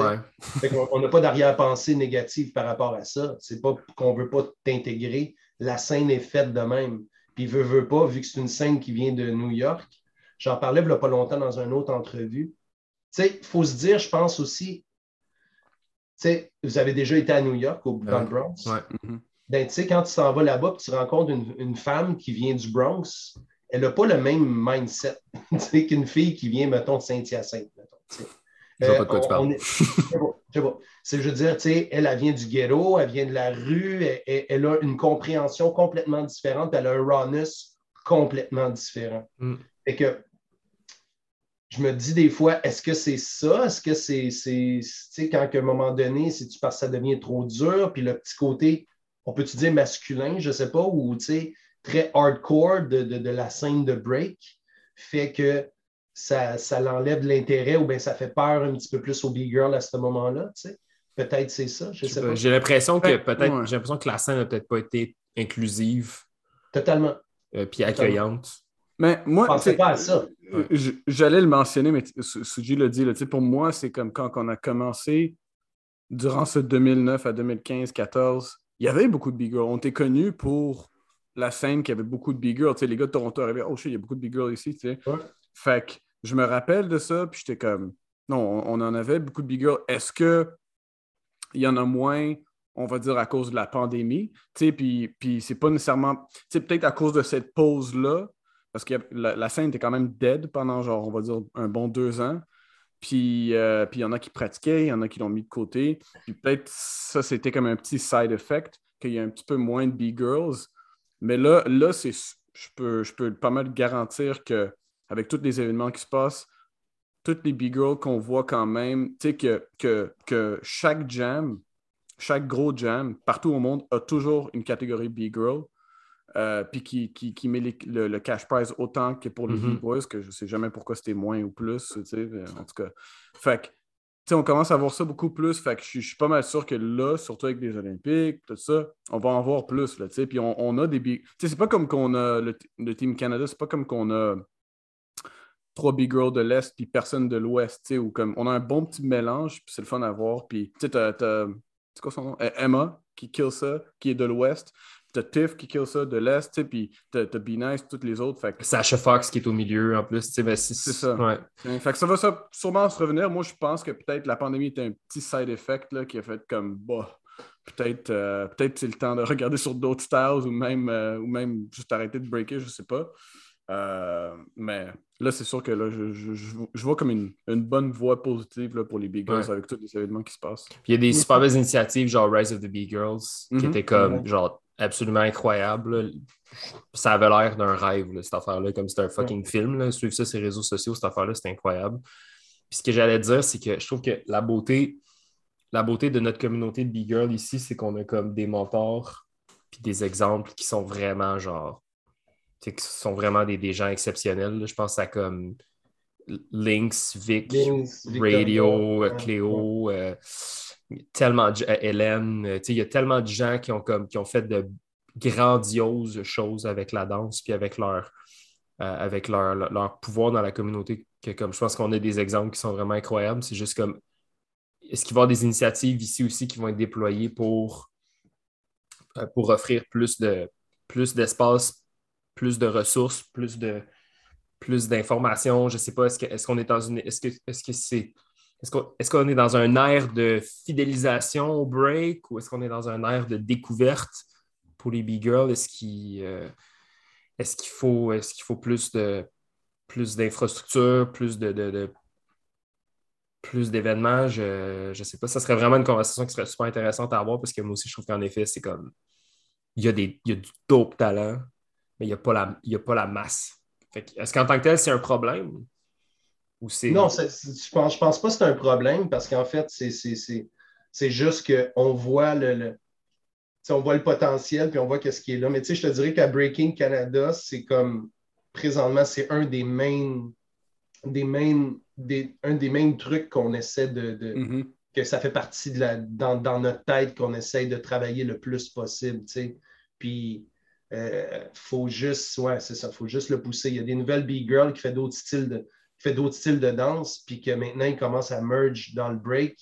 ouais. Qu'on- on n'a pas d'arrière-pensée négative par rapport à ça. C'est pas qu'on veut pas t'intégrer. La scène est faite de même. Puis veut, veut pas, vu que c'est une scène qui vient de New York. J'en parlais il n'y a pas longtemps dans une autre entrevue. Tu sais, il faut se dire, je pense aussi, tu sais, vous avez déjà été à New York, au, dans Ouais. le Bronx? Ouais. Mhm. Ben, tu sais, quand tu t'en vas là-bas et tu rencontres une, une femme qui vient du Bronx, elle n'a pas le même mindset tu sais, qu'une fille qui vient, mettons, de Saint-Hyacinthe. mettons, tu sais. Je vois Euh, pas de quoi tu on- parles. est- Je sais sais. C'est, veux dire, tu sais, elle, elle vient du ghetto, elle vient de la rue, elle, a une compréhension complètement différente, elle a un rawness complètement différent. Mm. Fait que je me dis des fois, est-ce que c'est ça? Est-ce que c'est, c'est tu sais, quand à un moment donné, c'est-tu parce que ça devient trop dur, puis le petit côté, on peut-tu dire masculin, je sais pas, ou tu sais, très hardcore de, de- de la scène de break fait que ça, ça l'enlève de l'intérêt ou bien ça fait peur un petit peu plus aux big girls à ce moment-là, tu sais? Peut-être c'est ça, je sais pas. J'ai l'impression que peut-être ouais. j'ai l'impression que la scène n'a peut-être pas été inclusive Totalement. euh, puis accueillante. Mais moi, Je pas à ça. euh, J'allais le mentionner, mais Suji l'a dit. là, pour moi, c'est comme quand on a commencé durant ce 2009 à 2015-14, il y avait beaucoup de big girls. On était connus pour la scène qui avait beaucoup de big girls. Tu sais, les gars de Toronto arrivaient, oh shit, il y a beaucoup de big girls ici. tu sais. Ouais. Fait que je me rappelle de ça, puis j'étais comme, non, on, on en avait beaucoup de big girls. Est-ce que il y en a moins, on va dire, à cause de la pandémie? Tu sais, puis, puis c'est pas nécessairement, tu sais, peut-être à cause de cette pause-là, parce que la, la scène était quand même dead pendant, genre, on va dire, un bon deux ans. Puis euh, puis il y en a qui pratiquaient, il y en a qui l'ont mis de côté. Puis peut-être ça, c'était comme un petit side effect, qu'il y a un petit peu moins de B-Girls. Mais là, là je, peux, peux pas mal garantir que avec tous les événements qui se passent, toutes les B-Girls qu'on voit quand même, tu sais, que, que, que chaque jam, chaque gros jam, partout au monde, a toujours une catégorie B-Girl. Euh, puis qui, qui, qui met les- le, le cash prize autant que pour les Mhm. B-Boys, que je sais jamais pourquoi c'était moins ou plus, tu sais, en tout cas. Fait que, on commence à voir ça beaucoup plus, fait que je suis- pas mal sûr que là, surtout avec les Olympiques, tout ça, on va en voir plus, là, tu sais, puis on, on a des big... Tu sais, c'est pas comme qu'on a, le, le Team Canada, c'est pas comme qu'on a trois big girls de l'Est puis personne de l'Ouest, tu sais, ou comme, on a un bon petit mélange, puis c'est le fun à voir, puis, tu sais, t'as, t'as- c'est quoi son nom? Euh, Emma, qui kill ça, qui est de l'Ouest, t'as Tiff qui kill ça de l'Est, puis t'as, Be Nice, toutes les autres, fait que Sasha Fox qui est au milieu en plus. ben, c'est ça. Ouais. Fait que ça va ça, sûrement se revenir. Moi, je pense que peut-être la pandémie était un petit side effect là, qui a fait comme bah, peut-être euh, peut-être c'est le temps de regarder sur d'autres styles ou même, euh, ou même juste arrêter de breaker, je sais pas. Euh, mais là, c'est sûr que là, je, je, je, vois comme une, une bonne voie positive là, pour les Big Girls avec tous les événements qui se passent. Puis il y a des super belles initiatives, genre Rise of the Big Girls, qui Mhm. étaient comme, genre, absolument incroyables. là. Ça avait l'air d'un rêve, là, cette affaire-là, comme c'était un fucking film. Là. Suivre ça sur les réseaux sociaux, cette affaire-là, c'était incroyable. Puis ce que j'allais dire, c'est que je trouve que la beauté, la beauté de notre communauté de Big Girl ici, c'est qu'on a comme des mentors puis des exemples qui sont vraiment genre qui sont vraiment des, des gens exceptionnels. là. Je pense à comme Lynx, Vic, Lynx, Radio, euh, Cléo, euh, tellement de, euh, Hélène. Il y a tellement de gens qui ont, comme, qui ont fait de grandioses choses avec la danse puis avec leur, euh, avec leur, leur- pouvoir dans la communauté. Que, comme, je pense qu'on a des exemples qui sont vraiment incroyables. C'est juste comme est-ce qu'il va y avoir des initiatives ici aussi qui vont être déployées pour, pour offrir plus de plus d'espace, plus de ressources, plus de plus d'informations. Je ne sais pas, est-ce qu'on est dans une. Est-ce que est-ce c'est. Est-ce qu'on est, est dans un air de fidélisation au break ou est-ce qu'on est dans un air de découverte pour les big girls? Est-ce qu'il euh, est-ce qu'il faut, est faut plus de plus d'infrastructures, plus de- de- plus d'événements? Je ne sais pas. Ça serait vraiment une conversation qui serait super intéressante à avoir parce que moi aussi, je trouve qu'en effet, c'est comme il y, a des, il y a du dope talent, mais il n'y a, pas la- y a pas la masse. Est-ce qu'en tant que tel, c'est un problème? Ou c'est. Non, je pense, je pense pas que c'est un problème parce qu'en fait, c'est, c'est, c'est, c'est juste qu'on voit le, on voit le potentiel puis on voit qu'est-ce qui est là. Mais tu sais, je te dirais qu'à Breaking Canada, c'est comme présentement, c'est un des main, des main, des, un des main trucs qu'on essaie de, de- Mhm. que ça fait partie de la, dans, dans notre tête qu'on essaye de travailler le plus possible. tu sais. Puis, euh, faut juste, ouais, c'est ça, faut juste le pousser. Il y a des nouvelles Big Girl qui fait d'autres styles de, qui fait d'autres styles de danse, puis que maintenant, ils commencent à merge dans le break,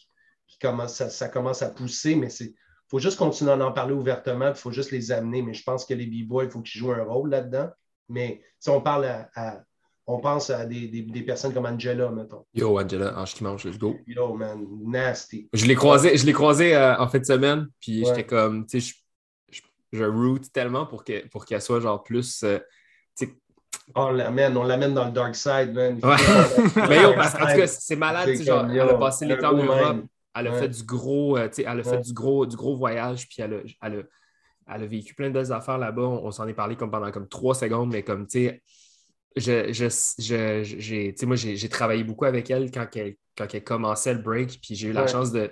qui commence, ça, ça commence à pousser, mais c'est faut juste continuer à en parler ouvertement, il faut juste les amener. Mais je pense que les B-Boys, il faut qu'ils jouent un rôle là-dedans. Mais si on parle à, à- on pense à des, des- des personnes comme Angela, mettons. Yo, Angela, Ange qui mange, let's go. Yo, man, nasty. Je l'ai croisé, je l'ai croisé euh, en fin de semaine, puis Ouais. j'étais comme, tu sais, je, root tellement pour que- pour qu'elle soit genre plus. euh, On l'amène, on l'amène dans le dark side, man. Ouais. mais yo, parce qu'en tout cas, c'est malade, genre, elle a passé un l'été en Europe, elle a Ouais. fait du gros, euh, tu sais, elle a fait du gros, du gros voyage, puis elle a, elle a, elle a vécu plein de belles affaires là-bas. On, on s'en est parlé comme pendant comme trois secondes, mais comme, tu sais, je, je, moi, j'ai travaillé beaucoup avec elle quand elle, quand elle commençait le break, puis j'ai eu la chance de,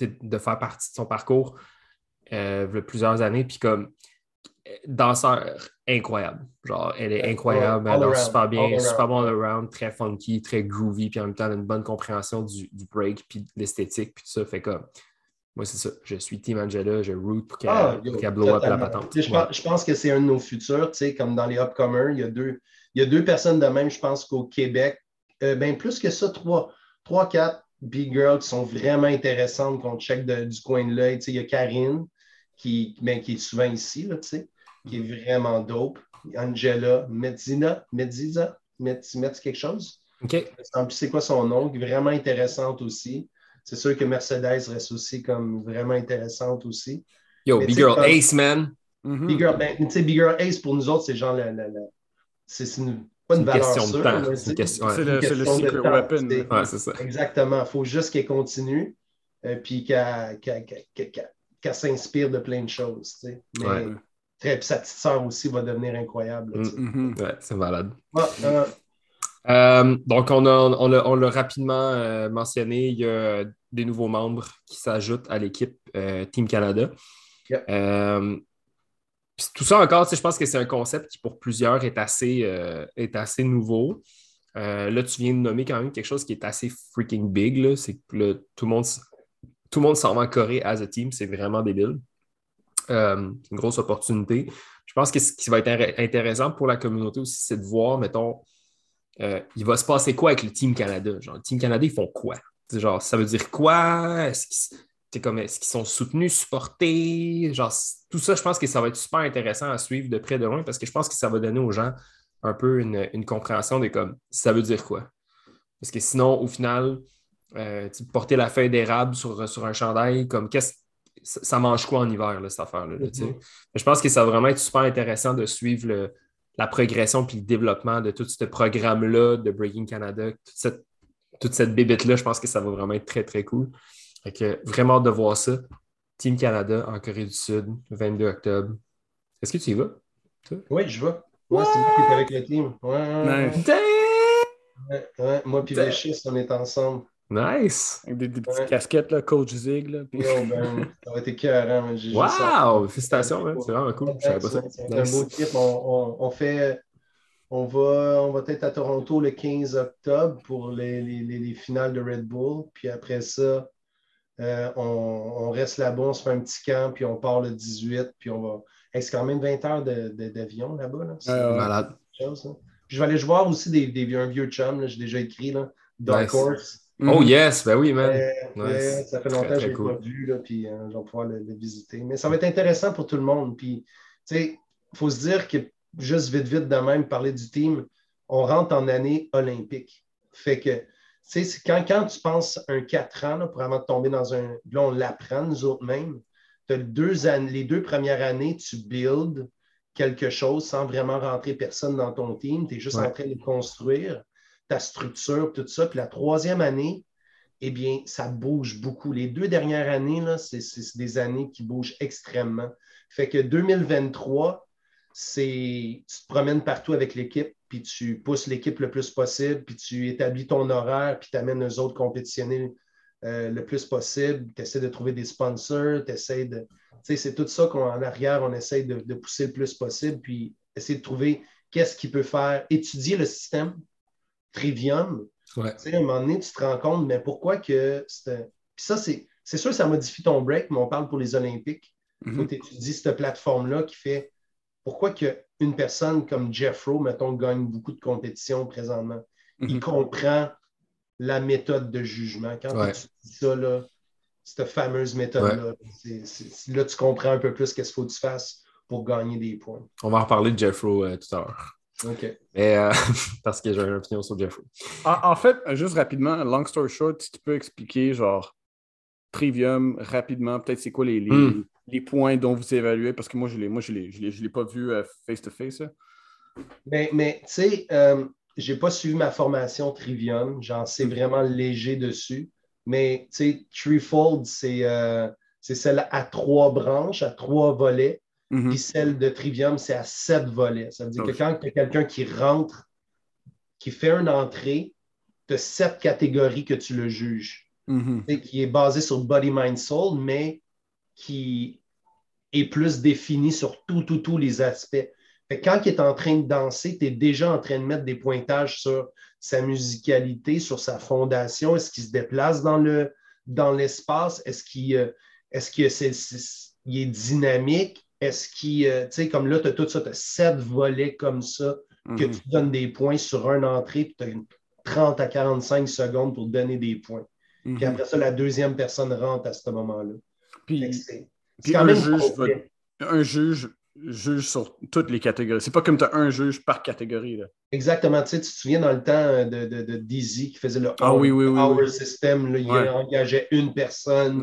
de faire partie de son parcours euh, il y a plusieurs années, puis comme euh, danseur incroyable. Genre, elle est incroyable, all elle danse super bien, super bon around. all around, très funky, très groovy, puis en même temps, elle a une bonne compréhension du, du break, puis de l'esthétique, puis tout ça. Fait comme, moi, c'est ça. Je suis Team Angela, je root pour qu'elle Ah, qu'elle blow up la patente. Je, Ouais. pense, je pense que c'est un de nos futurs, tu sais, comme dans les upcomers, il y a deux, il y a deux personnes de même, je pense qu'au Québec, euh, ben plus que ça, trois, trois, quatre big girls qui sont vraiment intéressantes qu'on check de- du coin de l'œil. Tu sais, il y a Karine, qui, ben, qui est souvent ici, là, tu sais, qui est vraiment dope. Angela, Metzina, Metziza, Metz, Metz quelque chose? OK. Je me sens plus c'est quoi son nom, qui est vraiment intéressante aussi. C'est sûr que Mercedes reste aussi comme vraiment intéressante aussi. Yo, Mais Big Girl comme- Ace, man. Mhm. Big Girl, ben, tu sais, Big Girl Ace, pour nous autres, c'est genre la, la- la- c'est c'est une, pas une, une valeur question de sûre, temps. C'est question. ouais. Le, c'est le secret temps, weapon. tu sais. Ouais, c'est ça. Exactement. Il faut juste qu'elle continue, euh, puis qu'elle qu'elle- qu'elle- qu'elle- qu'elle s'inspire de plein de choses. tu sais. Mais Ouais. très- puis sa petite sœur aussi va devenir incroyable. là, tu sais. Mhm. Ouais, c'est malade. Ah, euh, Euh, donc, on, a- on l'a on l'a rapidement euh, mentionné, il y a des nouveaux membres qui s'ajoutent à l'équipe euh, Team Canada. Yep. Tout ça encore, tu sais, je pense que c'est un concept qui pour plusieurs est assez, est assez nouveau. Là, tu viens de nommer quand même quelque chose qui est assez freaking big. C'est que tout le monde, tout le monde s'en va en Corée as a team. C'est vraiment débile. Euh, une grosse opportunité. Je pense que ce qui va être intéressant pour la communauté aussi, c'est de voir, mettons, euh, il va se passer quoi avec le Team Canada? Genre, le Team Canada, ils font quoi? Genre, ça veut dire quoi? Est-ce qu'ils sont soutenus, supportés? Genre, tout ça, je pense que ça va être super intéressant à suivre de près de loin parce que je pense que ça va donner aux gens un peu une, une compréhension de comme, ça veut dire quoi? Parce que sinon, au final, euh, porter la feuille d'érable sur, sur un chandail, comme, qu'est-ce ça, ça mange quoi en hiver, là, cette affaire-là? là, tu sais? Mhm. Je pense que ça va vraiment être super intéressant de suivre le, la progression puis le développement de tout ce programme-là de Breaking Canada, toute cette, toute cette bébête-là, je pense que ça va vraiment être très, très cool. Fait vraiment hâte de voir ça. Team Canada en Corée du Sud, 22 octobre. Est-ce que tu y vas? Oui, je vais. Moi, c'est moi qui est avec le team. Ouais, Moi puis Véchis, on est ensemble. Nice! Avec des, petites casquettes, là, coach Zig. Là, ben, ça va être écœurant. Wow! Félicitations, c'est vraiment cool. Je savais pas ça. C'est un beau trip. On, on, fait. On va, on va être à Toronto le 15 octobre pour les, les, les, finales de Red Bull. Puis après ça, euh, on, on, reste là-bas, on se fait un petit camp, puis on part le 18, puis on va. c'est quand même 20 heures d'avion de, là-bas. Là. C'est malade. Chose, hein. Puis je vais aller voir aussi des, des, un vieux chum, j'ai déjà écrit, là, Dark Horse. Oh mhm. yes, ben oui, man. ça fait longtemps que je l'ai pas vu, là, puis euh, je vais pouvoir le, visiter. Mais ça va être intéressant pour tout le monde. Puis, tu sais, il faut se dire que juste vite, vite de même, parler du team, on rentre en année olympique. Fait que, tu sais, quand, quand tu penses un 4 ans, pour vraiment tomber dans un. Là, on l'apprend, nous autres mêmes. Deux les deux premières années, tu builds quelque chose sans vraiment rentrer personne dans ton team. Tu es juste en train de construire ta structure, tout ça. Puis la troisième année, eh bien, ça bouge beaucoup. Les deux dernières années, c'est des années qui bougent extrêmement. Fait que 2023, c'est tu te promènes partout avec l'équipe, puis tu pousses l'équipe le plus possible, puis tu établis ton horaire, puis tu amènes les autres compétitionner euh, le plus possible. Tu essaies de trouver des sponsors, tu essaies de. Tu sais, c'est tout ça qu'en arrière, on essaie de, de, pousser le plus possible, puis essayer de trouver qu'est-ce qui peut faire, étudier le système, Trivium. À un moment donné, tu te rends compte, mais pourquoi que. Puis ça, c'est, c'est sûr que ça modifie ton break, mais on parle pour les Olympiques. Il faut que tu étudies cette plateforme-là qui fait pourquoi que une personne comme Jeff Rowe, mettons, gagne beaucoup de compétitions présentement. Il mhm. comprend la méthode de jugement. Quand tu dis ça, là, cette fameuse méthode-là, là, tu comprends un peu plus qu'est-ce qu'il faut que tu fasses pour gagner des points. On va en reparler de Jeff Rowe euh, tout à l'heure. OK. Mais, euh, parce que j'ai une opinion sur Jeffrey. En, fait, juste rapidement, long story short, si tu peux expliquer, genre, Trivium, rapidement, peut-être c'est quoi les, les, hmm. points dont vous évaluez, parce que moi, je ne moi, je l'ai pas vu euh, face-to-face. mais, mais tu sais, euh, je n'ai pas suivi ma formation Trivium. J'en sais vraiment léger dessus. Mais, tu sais, Threefold, c'est celle à trois branches, à trois volets. Mhm. Puis celle de Trivium, c'est à sept volets. Ça veut dire que quand tu as quelqu'un qui rentre, qui fait une entrée, tu as sept catégories que tu le juges. Mhm. Qui est basé sur Body, Mind, Soul, mais qui est plus défini sur tout, tout, tous les aspects. quand il est en train de danser, tu es déjà en train de mettre des pointages sur sa musicalité, sur sa fondation. Est-ce qu'il se déplace dans, le, dans l'espace? Est-ce qu'il euh, est, est, est, dynamique? Est-ce qu'il, euh, tu sais, comme là, tu as tout ça, tu as sept volets comme ça, que mhm. tu donnes des points sur un entrée, puis tu as 30 à 45 secondes pour donner des points. Puis mhm. après ça, la deuxième personne rentre à ce moment-là. Puis, c'est quand même juge, un juge juge sur toutes les catégories. C'est pas comme tu as un juge par catégorie. Là. Exactement. Tu, sais, tu te souviens dans le temps de, de, de Dizzy qui faisait le ah, oui, oui, Hour System, là, il engageait une personne.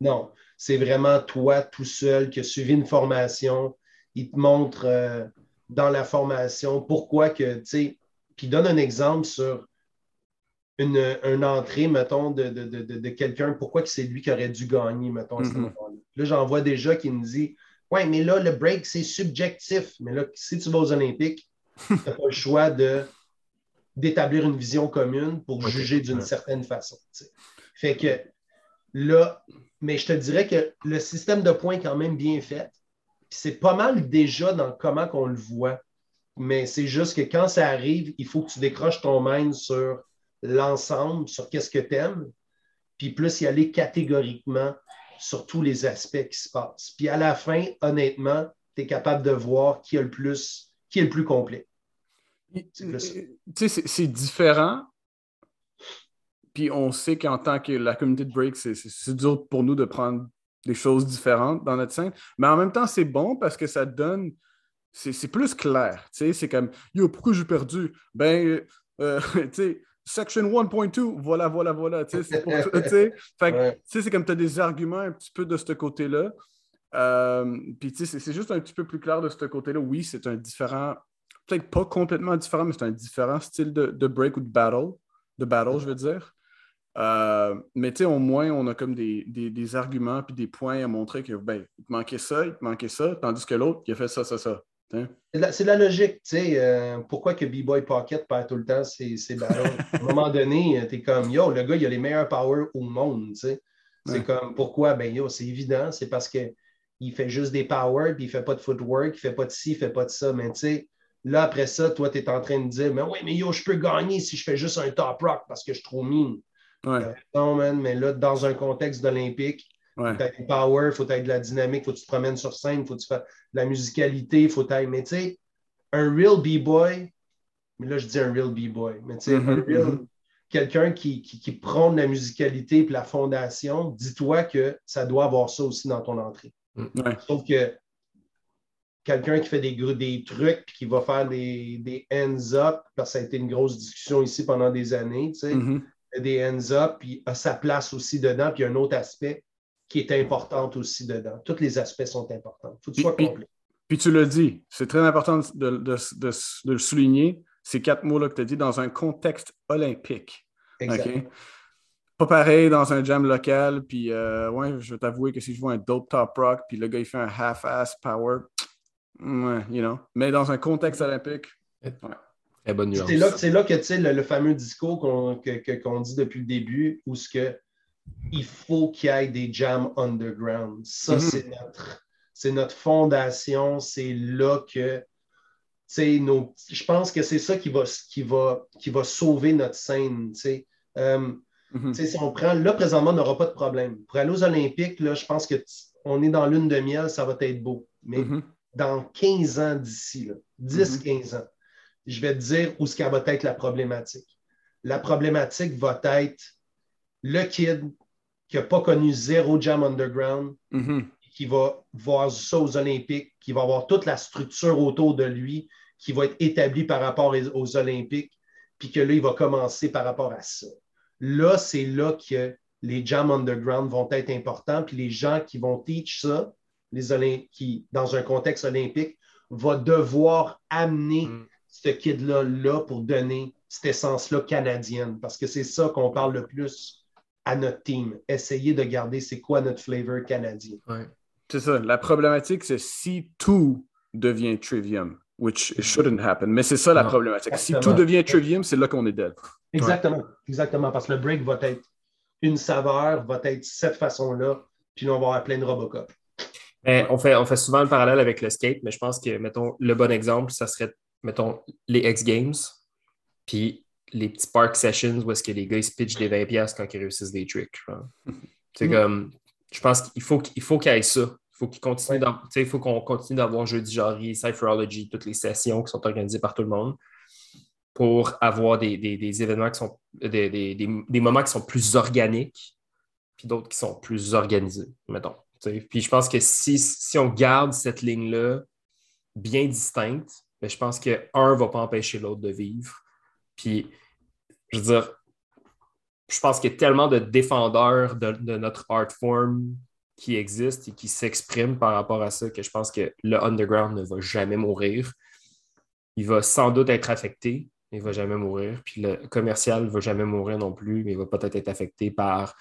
Non, c'est vraiment toi tout seul qui a suivi une formation. Il te montre euh, dans la formation pourquoi que, tu sais, puis donne un exemple sur une, entrée, mettons, de, quelqu'un, pourquoi que c'est lui qui aurait dû gagner, mettons, à ce mm-hmm. Là, j'en vois déjà qui me dit Ouais, mais là, le break, c'est subjectif. Mais là, si tu vas aux Olympiques, tu n'as pas le choix de d'établir une vision commune pour juger d'une certaine façon. Fait que là, mais je te dirais que le système de points est quand même bien fait. C'est pas mal déjà dans comment qu'on le voit. Mais c'est juste que quand ça arrive, il faut que tu décroches ton mind sur l'ensemble, sur qu'est-ce que tu aimes, puis plus y aller catégoriquement sur tous les aspects qui se passent. Puis à la fin, honnêtement, tu es capable de voir qui, a le plus, qui est le plus complet. C'est différent puis on sait qu'en tant que la communauté de break, c'est dur pour nous de prendre des choses différentes dans notre scène. Mais en même temps, c'est bon parce que ça donne. C'est plus clair. C'est comme Yo, pourquoi j'ai perdu? Ben, euh, tu sais. Section 1.2, voilà, voilà, voilà. C'est comme tu as des arguments un petit peu de ce côté-là. Euh, puis c'est juste un petit peu plus clair de ce côté-là. Oui, c'est un différent peut-être pas complètement différent, mais c'est un différent style de, de break ou de battle. De battle, je veux dire. Euh, mais tu sais, au moins, on a comme des, des, arguments puis des points à montrer que, ben, il te manquait ça, il te manquait ça, tandis que l'autre, il a fait ça, ça, ça. C'est la, logique, tu sais. Euh, pourquoi que B-Boy Pocket perd tout le temps ses, ses ballons? à un moment donné, tu es comme, yo, le gars, il a les meilleurs powers au monde, tu sais. C'est comme, pourquoi? Ben, yo, c'est évident, c'est parce qu'il fait juste des powers, puis il fait pas de footwork, il fait pas de ci, il fait pas de ça. Mais tu sais, là, après ça, toi, tu es en train de dire, mais oui, mais yo, je peux gagner si je fais juste un top rock parce que je suis trop mine. Euh, non, man, mais là, dans un contexte olympique, il faut être power, il faut être de la dynamique, il faut que tu te promènes sur scène, il faut que tu fasses de la musicalité, il faut être. Mais tu sais, un real B-boy, mais là, je dis un real B-boy, mais tu sais, un mm-hmm, real. Mm-hmm. Quelqu'un qui, qui, qui prône la musicalité et la fondation, dis-toi que ça doit avoir ça aussi dans ton entrée. Mm. Sauf que quelqu'un qui fait des, des trucs et qui va faire des, des hands up, parce que ça a été une grosse discussion ici pendant des années, tu sais, mm-hmm. Des hands up, puis a sa place aussi dedans, puis un autre aspect qui est important aussi dedans. Tous les aspects sont importants. Il faut que tu sois complet. Puis, tu le dis, c'est très important de, de, de, le souligner, ces quatre mots-là que tu as dit, dans un contexte olympique. Exact. Pas pareil dans un jam local, puis euh, ouais, je vais t'avouer que si je vois un dope top rock, puis le gars il fait un half-ass power, ouais, you know. Mais dans un contexte olympique, ouais. Très bonne nuance. C'est là, là, que tu sais, le, fameux discours qu'on dit depuis le début, où ce que il faut qu'il y ait des jams underground. Ça, mm-hmm. c'est notre, fondation. C'est là que nos, je pense que c'est ça qui va, qui, va, qui va sauver notre scène. Euh, mm-hmm. Si on prend, là, présentement, on n'aura pas de problème. Pour aller aux Olympiques, là, je pense qu'on est dans l'une de miel, ça va être beau. Mais mm-hmm. dans 15 ans d'ici, 10-15 ans, je vais te dire où ce qu'elle va être la problématique. La problématique va être le kid qui n'a pas connu zéro jam underground, mm-hmm. qui va voir ça aux Olympiques, qui va avoir toute la structure autour de lui, qui va être établie par rapport aux Olympiques, puis que là, il va commencer par rapport à ça. Là, c'est là que les jams underground vont être importants, puis les gens qui vont teach ça, les qui, dans un contexte olympique, vont devoir amener mm. Ce kid-là là pour donner cette essence-là canadienne, parce que c'est ça qu'on parle le plus à notre team. Essayer de garder c'est quoi notre flavor canadien. C'est ça. La problématique, c'est si tout devient trivium, which shouldn't happen. Mais c'est ça la problématique. Si tout devient trivium, c'est là qu'on est dead. Exactement. Exactement. Parce que le break va être une saveur, va être cette façon-là, puis là, on va avoir plein de Robocop. on, fait, on fait souvent le parallèle avec le skate, mais je pense que, mettons, le bon exemple, ça serait, mettons, les X Games. Puis les petits park sessions où est-ce que les gars ils se pitchent des 20$ quand ils réussissent des tricks. C'est mm. comme, je pense qu'il faut qu'il faut qu'il y ait ça. Il faut qu'il continue il faut qu'on continue d'avoir jeudi jarry, Cypherology, toutes les sessions qui sont organisées par tout le monde pour avoir des, événements qui sont des, des, moments qui sont plus organiques, puis d'autres qui sont plus organisés, mettons. Puis je pense que si, si on garde cette ligne-là bien distincte, ben, je pense qu'un ne va pas empêcher l'autre de vivre. Puis je veux dire, je pense qu'il y a tellement de défendeurs de, notre art form qui existent et qui s'expriment par rapport à ça que je pense que le underground ne va jamais mourir. Il va sans doute être affecté, mais il ne va jamais mourir. Puis le commercial ne va jamais mourir non plus, mais il va peut-être être affecté par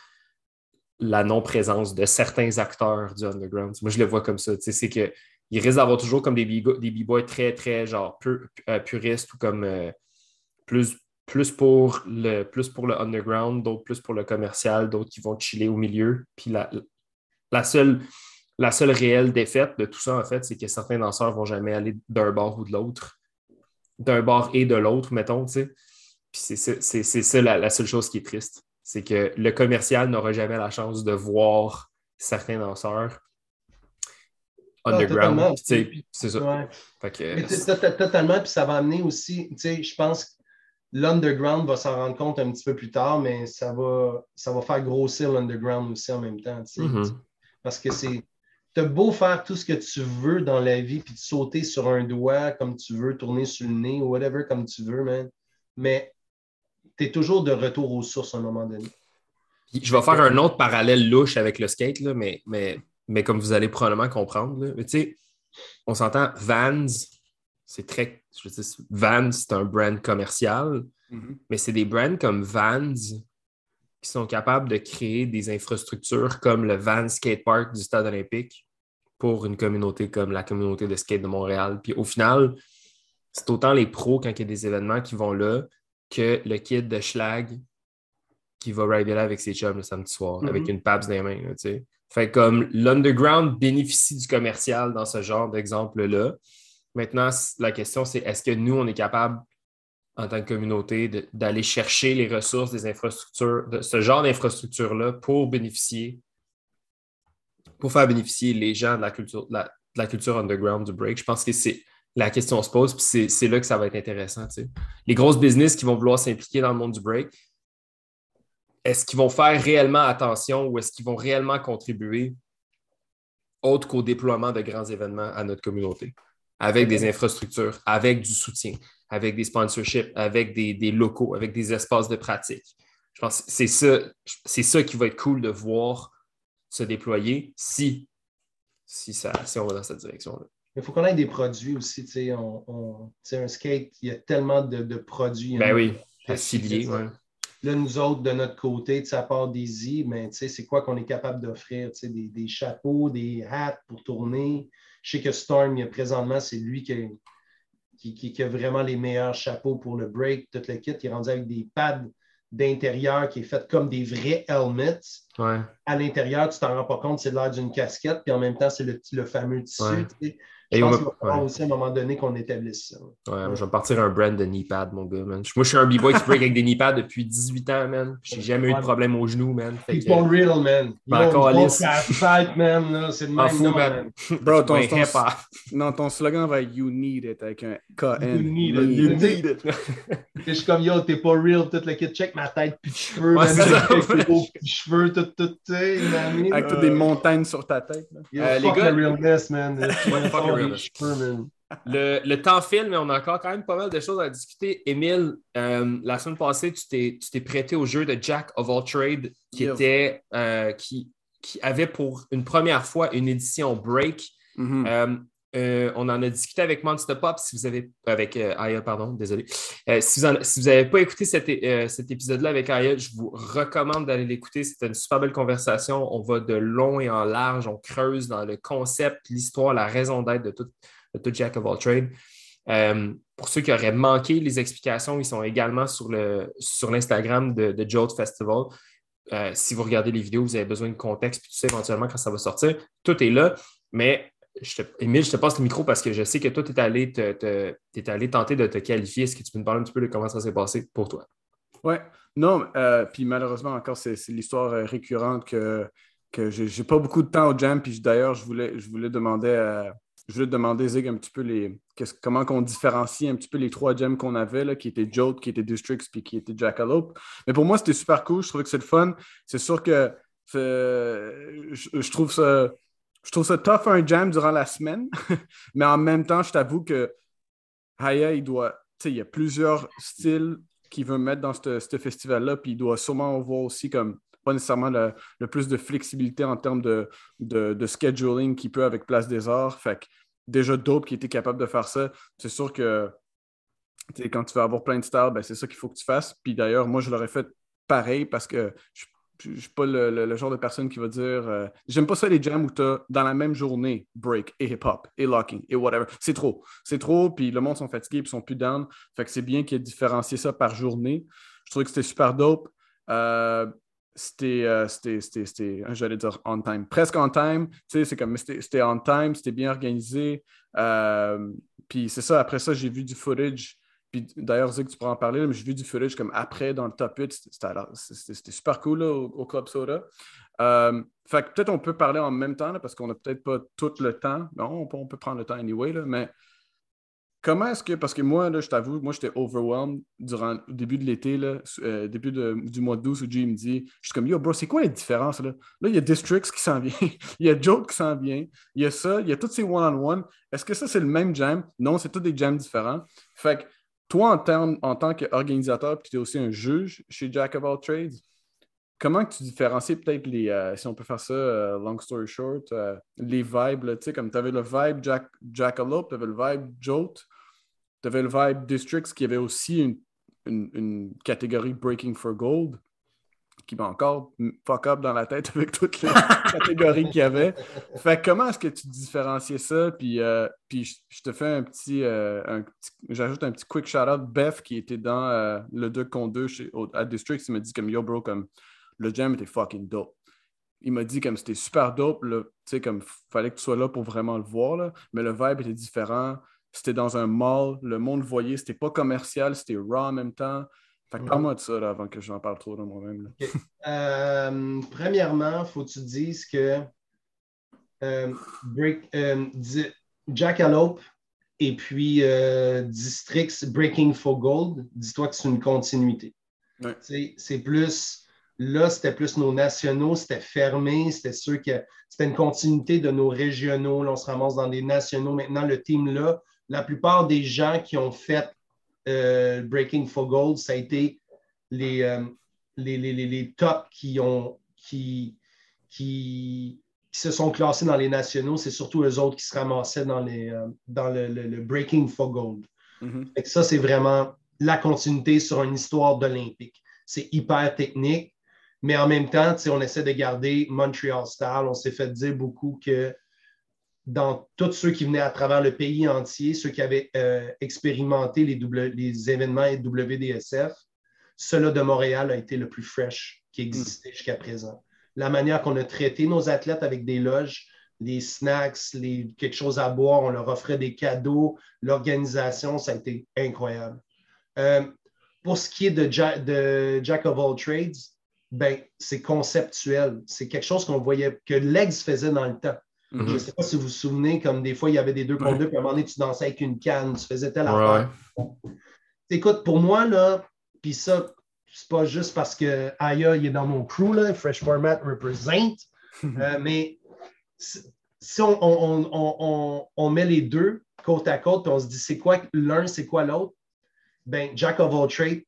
la non-présence de certains acteurs du underground. Moi, je le vois comme ça. C'est qu'il risque d'avoir toujours comme des b-boys très, très genre euh, puristes ou comme euh, plus plus pour le, plus pour le underground, d'autres plus pour le commercial, d'autres qui vont chiller au milieu. Puis la, la, seule, la seule réelle défaite de tout ça, en fait, c'est que certains danseurs ne vont jamais aller d'un bord ou de l'autre, d'un bord et de l'autre, mettons, tu sais. Puis c'est ça la, seule chose qui est triste. C'est que le commercial n'aura jamais la chance de voir certains danseurs underground. c'est ça. totalement, puis ça va amener aussi, tu sais, je pense L'underground va s'en rendre compte un petit peu plus tard, mais ça va, ça va faire grossir l'underground aussi en même temps. Mm-hmm. Parce que c'est. Tu beau faire tout ce que tu veux dans la vie, puis sauter sur un doigt comme tu veux, tourner sur le nez, ou whatever comme tu veux, man. Mais tu es toujours de retour aux sources à un moment donné. Je vais faire un autre parallèle louche avec le skate, là, mais, mais, mais comme vous allez probablement comprendre. tu sais, on s'entend, Vans, c'est très. Je veux dire, Vans, c'est un brand commercial, Mhm. mais c'est des brands comme Vans qui sont capables de créer des infrastructures comme le Vans Skate Park du Stade olympique pour une communauté comme la communauté de skate de Montréal. Puis au final, c'est autant les pros quand il y a des événements qui vont là que le kid de Schlag qui va rider là avec ses chums le samedi soir, Mhm. avec une PABS dans les mains. là, tu sais. Fait comme l'underground bénéficie du commercial dans ce genre d'exemple-là. Maintenant, la question, c'est est-ce que nous, on est capable, en tant que communauté, d'aller chercher les ressources des infrastructures, ce genre d'infrastructure-là pour bénéficier, pour faire bénéficier les gens de la culture, de la, culture underground du break? Je pense que c'est la question se pose, puis c'est- là que ça va être intéressant. Les grosses business qui vont vouloir s'impliquer dans le monde du break, est-ce qu'ils vont faire réellement attention ou est-ce qu'ils vont réellement contribuer autre qu'au déploiement de grands événements à notre communauté, avec des infrastructures, avec du soutien, avec des sponsorships, avec des, des locaux, avec des espaces de pratique. Je pense que c'est ça, c'est ça qui va être cool de voir se déployer si, si, ça, si on va dans cette direction-là. Il faut qu'on ait des produits aussi. tu sais, On, on- un skate, il y a tellement de, de produits. Ben hein. oui, Que- affilié, que- ouais. Là, nous autres, de notre côté, sais, à part sais, c'est quoi qu'on est capable d'offrir? Des, des chapeaux, des hats pour tourner? Je sais que Storm, il y a présentement, c'est lui qui a, qui, qui- qui a vraiment les meilleurs chapeaux pour le break, tout le kit. Il est rendu avec des pads d'intérieur qui est fait comme des vrais helmets. Ouais. À l'intérieur, tu t'en rends pas compte, c'est l'air d'une casquette, puis en même temps, c'est le, le fameux tissu. Ouais. Et Je on pense va- qu'il va falloir ouais. aussi à un moment donné qu'on établisse ça. Ouais, moi, je vais me partir un brand de knee pad, mon gars, man. Moi, je suis un b-boy qui break avec des knee pads depuis 18 ans, man. J'ai jamais eu de problème aux genoux, man. Fait que- People real, man. Encore man. C'est le même nom, man. Bro, ton, non, ton slogan va être You need it avec un KN. You need it. You need it. Je suis comme, yo, t'es pas real, tout le kit. Check ma tête, puis de cheveux, Ouais, man. beaux petits cheveux, tout, tout, tu sais. Avec toutes des montagnes sur ta tête. Euh, les fuck gars- the realness, man. Le, le temps file, mais on a encore quand même pas mal de choses à discuter. Émile, euh, la semaine passée, tu t'es, prêté au jeu de Jack of All Trade qui, Yeah. était, euh, qui, qui avait pour une première fois une édition break. Mhm. Euh, euh, on en a discuté avec Monster Pop, si vous avez avec euh, Aya, pardon, désolé. Euh, si vous n'avez pas écouté euh, cet épisode-là avec Aya, je vous recommande d'aller l'écouter. C'était une super belle conversation. On va de long et en large, on creuse dans le concept, l'histoire, la raison d'être de tout, tout Jack of All Trade. Pour ceux qui auraient manqué les explications, ils sont également sur l'Instagram de, de Jolt Festival. Si vous regardez les vidéos, vous avez besoin de contexte, puis tu sais éventuellement quand ça va sortir. Tout est là, mais je te, Émile, je te passe le micro parce que je sais que toi, tu es allé, allé tenter de te qualifier. Est-ce que tu peux me parler un petit peu de comment ça s'est passé pour toi? Ouais. Non, euh, puis malheureusement, encore, c'est l'histoire euh, récurrente que, que j'ai pas beaucoup de temps au jam. Puis d'ailleurs, je voulais, je voulais demander à- je voulais demander Zig un petit peu les comment qu'on différencie un petit peu les trois gems qu'on avait, là, qui étaient Jolt, qui étaient Districts, puis qui étaient Jackalope. Mais pour moi, c'était super cool. Je trouvais que c'est le fun. C'est sûr que je trouve ça. Je trouve ça tough un jam durant la semaine, mais en même temps, je t'avoue que Haya, il doit. Tu sais, il y a plusieurs styles qu'il veut mettre dans ce festival-là, puis il doit sûrement avoir aussi comme pas nécessairement le, plus de flexibilité en termes de, scheduling qu'il peut avec Place des Arts. Fait que déjà Dope qui était capable de faire ça, c'est sûr que quand tu veux avoir plein de styles, ben, c'est ça qu'il faut que tu fasses. Puis d'ailleurs, moi, je l'aurais fait pareil parce que je je suis pas le, le- genre de personne qui va dire euh, J'aime pas ça les jams où tu as dans la même journée break et hip-hop et locking et whatever. C'est trop. C'est trop, puis le monde sont fatigués et sont plus down. Fait que c'est bien qu'il ait différencié ça par journée. Je trouvais que c'était super dope. Euh, c'était, euh, c'était, c'était, hein, j'allais dire on time, presque on time. Tu sais, c'est comme, c'était, on time, c'était bien organisé. Puis c'est ça, après ça, j'ai vu du footage. Puis d'ailleurs, Zig, tu pourras en parler, mais j'ai vu du footage comme après dans le top 8. C'était, super cool là, au, au Club Soda. Euh, fait que peut-être on peut parler en même temps là, parce qu'on n'a peut-être pas tout le temps. Non, on peut, prendre le temps anyway, là, mais comment est-ce que, parce que moi, là, je t'avoue, moi, j'étais overwhelmed durant le début de l'été, euh, début de- du mois de 12 où Jay me dit, je suis comme, yo, bro, c'est quoi les différences, là? Là, il y a Districts qui s'en vient, il y a Joke qui s'en vient, il y a ça, il y a tous ces one-on-one. Est-ce que ça, c'est le même jam? Non, c'est tous des jams différents. Fait que, toi, en, tant qu'organisateur, puis tu es aussi un juge chez Jack of All Trades, comment tu différencies peut-être les, euh, si on peut faire ça, euh, long story short, euh, les vibes, tu sais, comme tu avais le vibe Jack, Jackalope, tu avais le vibe Jolt. Tu avais le vibe Districts qui avait aussi une catégorie Breaking for Gold qui m'a encore fuck up dans la tête avec toutes les catégories qu'il y avait. Fait comment est-ce que tu différenciais ça? Puis, euh, puis je, te fais un petit, euh, j'ajoute un petit quick shout-out. Beth, qui était dans euh, le 2 contre 2 chez, à District, il m'a dit comme Yo bro, comme le jam était fucking dope. Il m'a dit comme c'était super dope, tu sais, comme fallait que tu sois là pour vraiment le voir, là, mais le vibe était différent. C'était dans un mall, le monde voyait, c'était pas commercial, c'était raw en même temps. Fait que parle-moi de ça avant que j'en parle trop de moi-même. Euh, premièrement, il faut que tu dises que euh, euh, Jackalope et puis Districts Breaking for Gold, dis-toi que c'est une continuité. C'est plus, là, c'était plus nos nationaux, c'était fermé, c'était sûr que c'était une continuité de nos régionaux. Là, on se ramasse dans des nationaux. Maintenant, le team là, la plupart des gens qui ont fait euh, Breaking for Gold, ça a été les, euh, les, les, les, tops qui, ont, qui, qui, se sont classés dans les nationaux. C'est surtout eux autres qui se ramassaient dans, les, euh, dans le, le, Breaking for Gold. Mm-hmm. Ça, c'est vraiment la continuité sur une histoire d'Olympique. C'est hyper technique, mais en même temps, on essaie de garder Montreal Style. On s'est fait dire beaucoup que dans tous ceux qui venaient à travers le pays entier, ceux qui avaient euh, expérimenté les, les, événements WDSF, cela de Montréal a été le plus fresh qui existait hmm. jusqu'à présent. La manière qu'on a traité nos athlètes avec des loges, les snacks, les, quelque chose à boire, on leur offrait des cadeaux, l'organisation, ça a été incroyable. Euh, pour ce qui est de, de Jack of all trades, ben, c'est conceptuel. C'est quelque chose qu'on voyait que Legs faisait dans le temps. Je ne mhm. sais pas si vous vous souvenez, comme des fois, il y avait des deux contre deux, puis à un moment donné, tu dansais avec une canne, tu faisais telle affaire. Écoute, pour moi, là, puis ça, c'est pas juste parce que Aya, il est dans mon crew, là, Fresh Format represent, euh, mais si on, on, on, met les deux côte à côte, puis on se dit c'est quoi l'un, c'est quoi l'autre, ben Jack of all trades,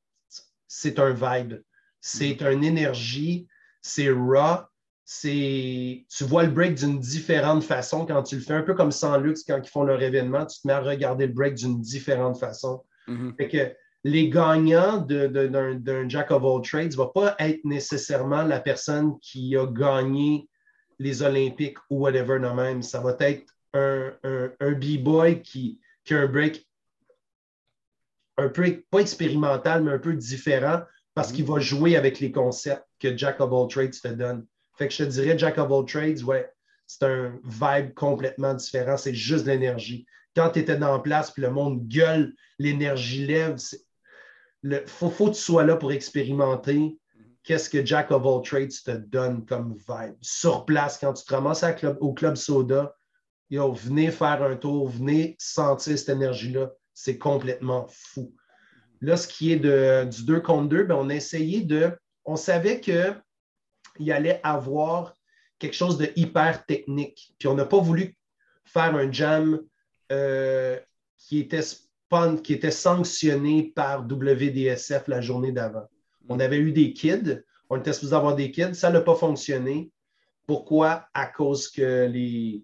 c'est un vibe, c'est mhm. une énergie, c'est raw, c'est tu vois le break d'une différente façon quand tu le fais, un peu comme sans luxe quand ils font leur événement, tu te mets à regarder le break d'une différente façon. Mm-hmm. que les gagnants d'un Jack of all trades ne vont pas être nécessairement la personne qui a gagné les Olympiques ou whatever non même. Ça va être un, un, B-boy qui, qui a un break un peu, pas expérimental, mais un peu différent parce mm-hmm. qu'il va jouer avec les concepts que Jack of all trades te donne. Fait que je te dirais, Jack of all trades, ouais, c'est un vibe complètement différent. C'est juste l'énergie. Quand tu étais dans la place, puis le monde gueule, l'énergie lève. Il faut, faut que tu sois là pour expérimenter qu'est-ce que Jack of all trades te donne comme vibe. Sur place, quand tu te ramasses au Club Soda, yo, venez faire un tour, venez sentir cette énergie-là. C'est complètement fou. Là, ce qui est de, du 2 contre 2, ben, on a essayé de. On savait que il allait avoir quelque chose de hyper technique. Puis on n'a pas voulu faire un jam euh, qui, était qui était sanctionné par WDSF la journée d'avant. On avait eu des kids, on était supposé avoir des kids, ça n'a pas fonctionné. Pourquoi? À cause que les...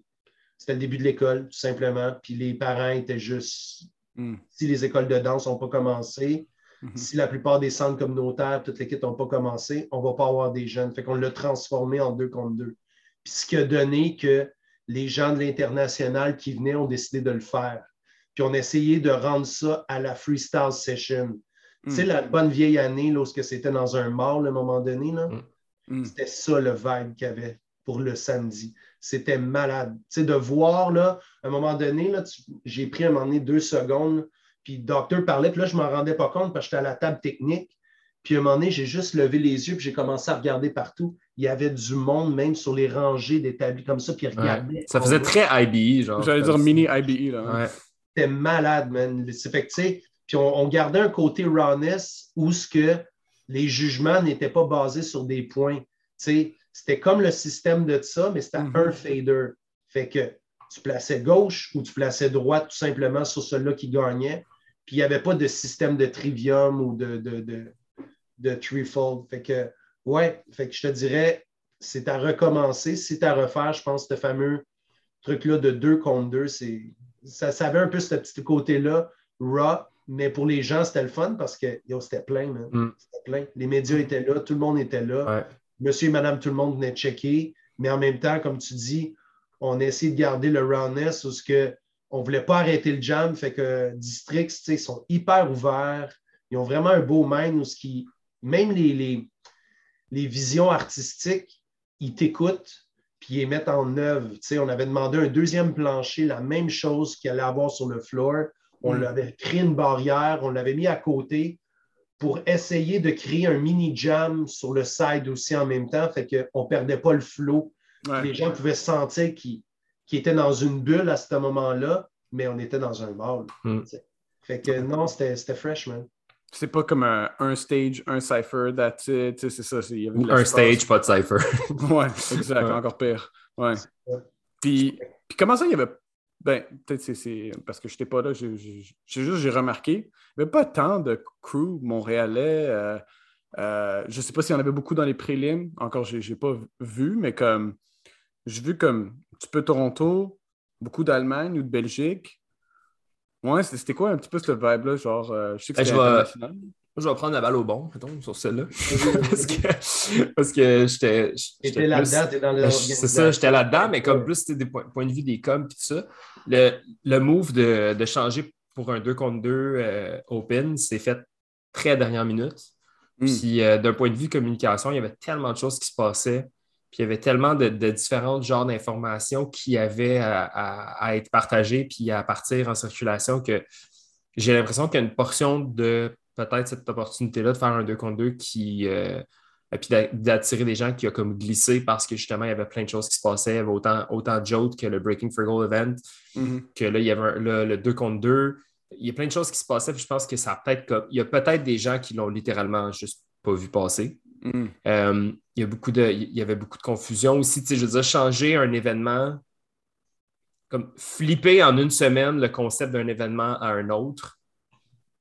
c'était le début de l'école, tout simplement, puis les parents étaient juste... Hmm. Si les écoles de danse n'ont pas commencé, Mhm. Si la plupart des centres communautaires, toute l'équipe n'ont pas commencé, on ne va pas avoir des jeunes. Fait qu'on l'a transformé en deux contre deux. Puis ce qui a donné que les gens de l'international qui venaient ont décidé de le faire. Puis on a essayé de rendre ça à la freestyle session. Tu sais, la mhm. bonne vieille année, lorsque c'était dans un mall à un moment donné, mhm. c'était ça le vibe qu'il y avait pour le samedi. C'était malade. Tu sais, de voir, là, à un moment donné, j'ai pris à un moment donné deux secondes puis le docteur parlait, puis là, je ne m'en rendais pas compte parce que j'étais à la table technique. Puis à un moment donné, j'ai juste levé les yeux, puis j'ai commencé à regarder partout. Il y avait du monde, même sur les rangées d'établis comme ça, puis regardait. Ça faisait très IBE, genre. J'allais dire mini IBE, là. Ouais. C'était malade, man. Fait que, puis on, gardait un côté rawness où ce que les jugements n'étaient pas basés sur des points. C'était comme le système de ça, mais c'était mm-hmm. un fader. Fait que tu plaçais gauche ou tu plaçais droite tout simplement sur celui-là qui gagnait. Puis il n'y avait pas de système de trivium ou de, de, de, de threefold. Fait que, ouais, fait que je te dirais, c'est à recommencer. C'est à refaire, je pense, ce fameux truc-là de deux contre deux, c'est, ça, ça avait un peu ce petit côté-là, Raw, mais pour les gens, c'était le fun parce que c'était plein, Mm. C'était plein. Les médias étaient là, tout le monde était là. Ouais. Monsieur et madame, tout le monde venait checker. Mais en même temps, comme tu dis, on a essayé de garder le roundness parce que on ne voulait pas arrêter le jam. Fait que Districts, tu sais, sont hyper ouverts. Ils ont vraiment un beau mind où ce qui, même les, les, les visions artistiques, ils t'écoutent puis ils les mettent en œuvre. Tu sais, on avait demandé un deuxième plancher, la même chose qu'il allait avoir sur le floor. On Mm. l'avait créé une barrière, on l'avait mis à côté pour essayer de créer un mini jam sur le side aussi en même temps, fait qu'on ne perdait pas le flow. Ouais. Les gens pouvaient sentir qu'ils étaient dans une bulle à ce moment-là, mais on était dans un mall. Mm. tu sais. Fait que non, c'était c'était fresh, man. C'est pas comme un, un stage, un cipher, that's it. C'est ça. y avait Ou un stage, pas de cipher. Ouais, exact, Ouais. encore pire. Ouais. Puis, puis comment ça, il y avait. Ben, peut-être c'est- c'est parce que je n'étais pas là, j'ai j'ai- j'ai juste j'ai remarqué, il n'y avait pas tant de crew montréalais. euh, euh, je ne sais pas s'il y en avait beaucoup dans les prélims, encore, je n'ai pas vu, mais comme j'ai vu comme un petit peu Toronto, beaucoup d'Allemagne ou de Belgique. Ouais, c'était quoi un petit peu ce vibe-là? Genre, euh, je sais que Ben, c'était je vais- international. Moi, je vais prendre la balle au bon, mettons, sur celle-là. parce que, parce que j'étais. J'étais là-dedans, t'es dans le. C'est ça, j'étais là-dedans, mais comme plus c'était des points, points de vue des coms et tout ça. Le, le move de, de changer pour un 2 contre 2 open, c'est fait très dernière minute. Mm. Puis euh, d'un point de vue communication, il y avait tellement de choses qui se passaient. Puis il y avait tellement de, de différents genres d'informations qui avaient à, à- à être partagées puis à partir en circulation que j'ai l'impression qu'il y a une portion de peut-être cette opportunité-là de faire un 2 contre 2 qui. euh, et puis d'a- d'attirer des gens qui ont comme glissé parce que justement, il y avait plein de choses qui se passaient. Il y avait autant, autant de jokes que le Breaking for Goal event, Mhm. que là, il y avait un- le, le 2 contre 2. Il y a plein de choses qui se passaient. Puis je pense que ça peut-être comme. Il y a peut-être des gens qui l'ont littéralement juste pas vu passer. Mhm. Euh, il, y a beaucoup de, il y avait beaucoup de confusion aussi. Je veux dire, changer un événement, comme flipper en une semaine le concept d'un événement à un autre,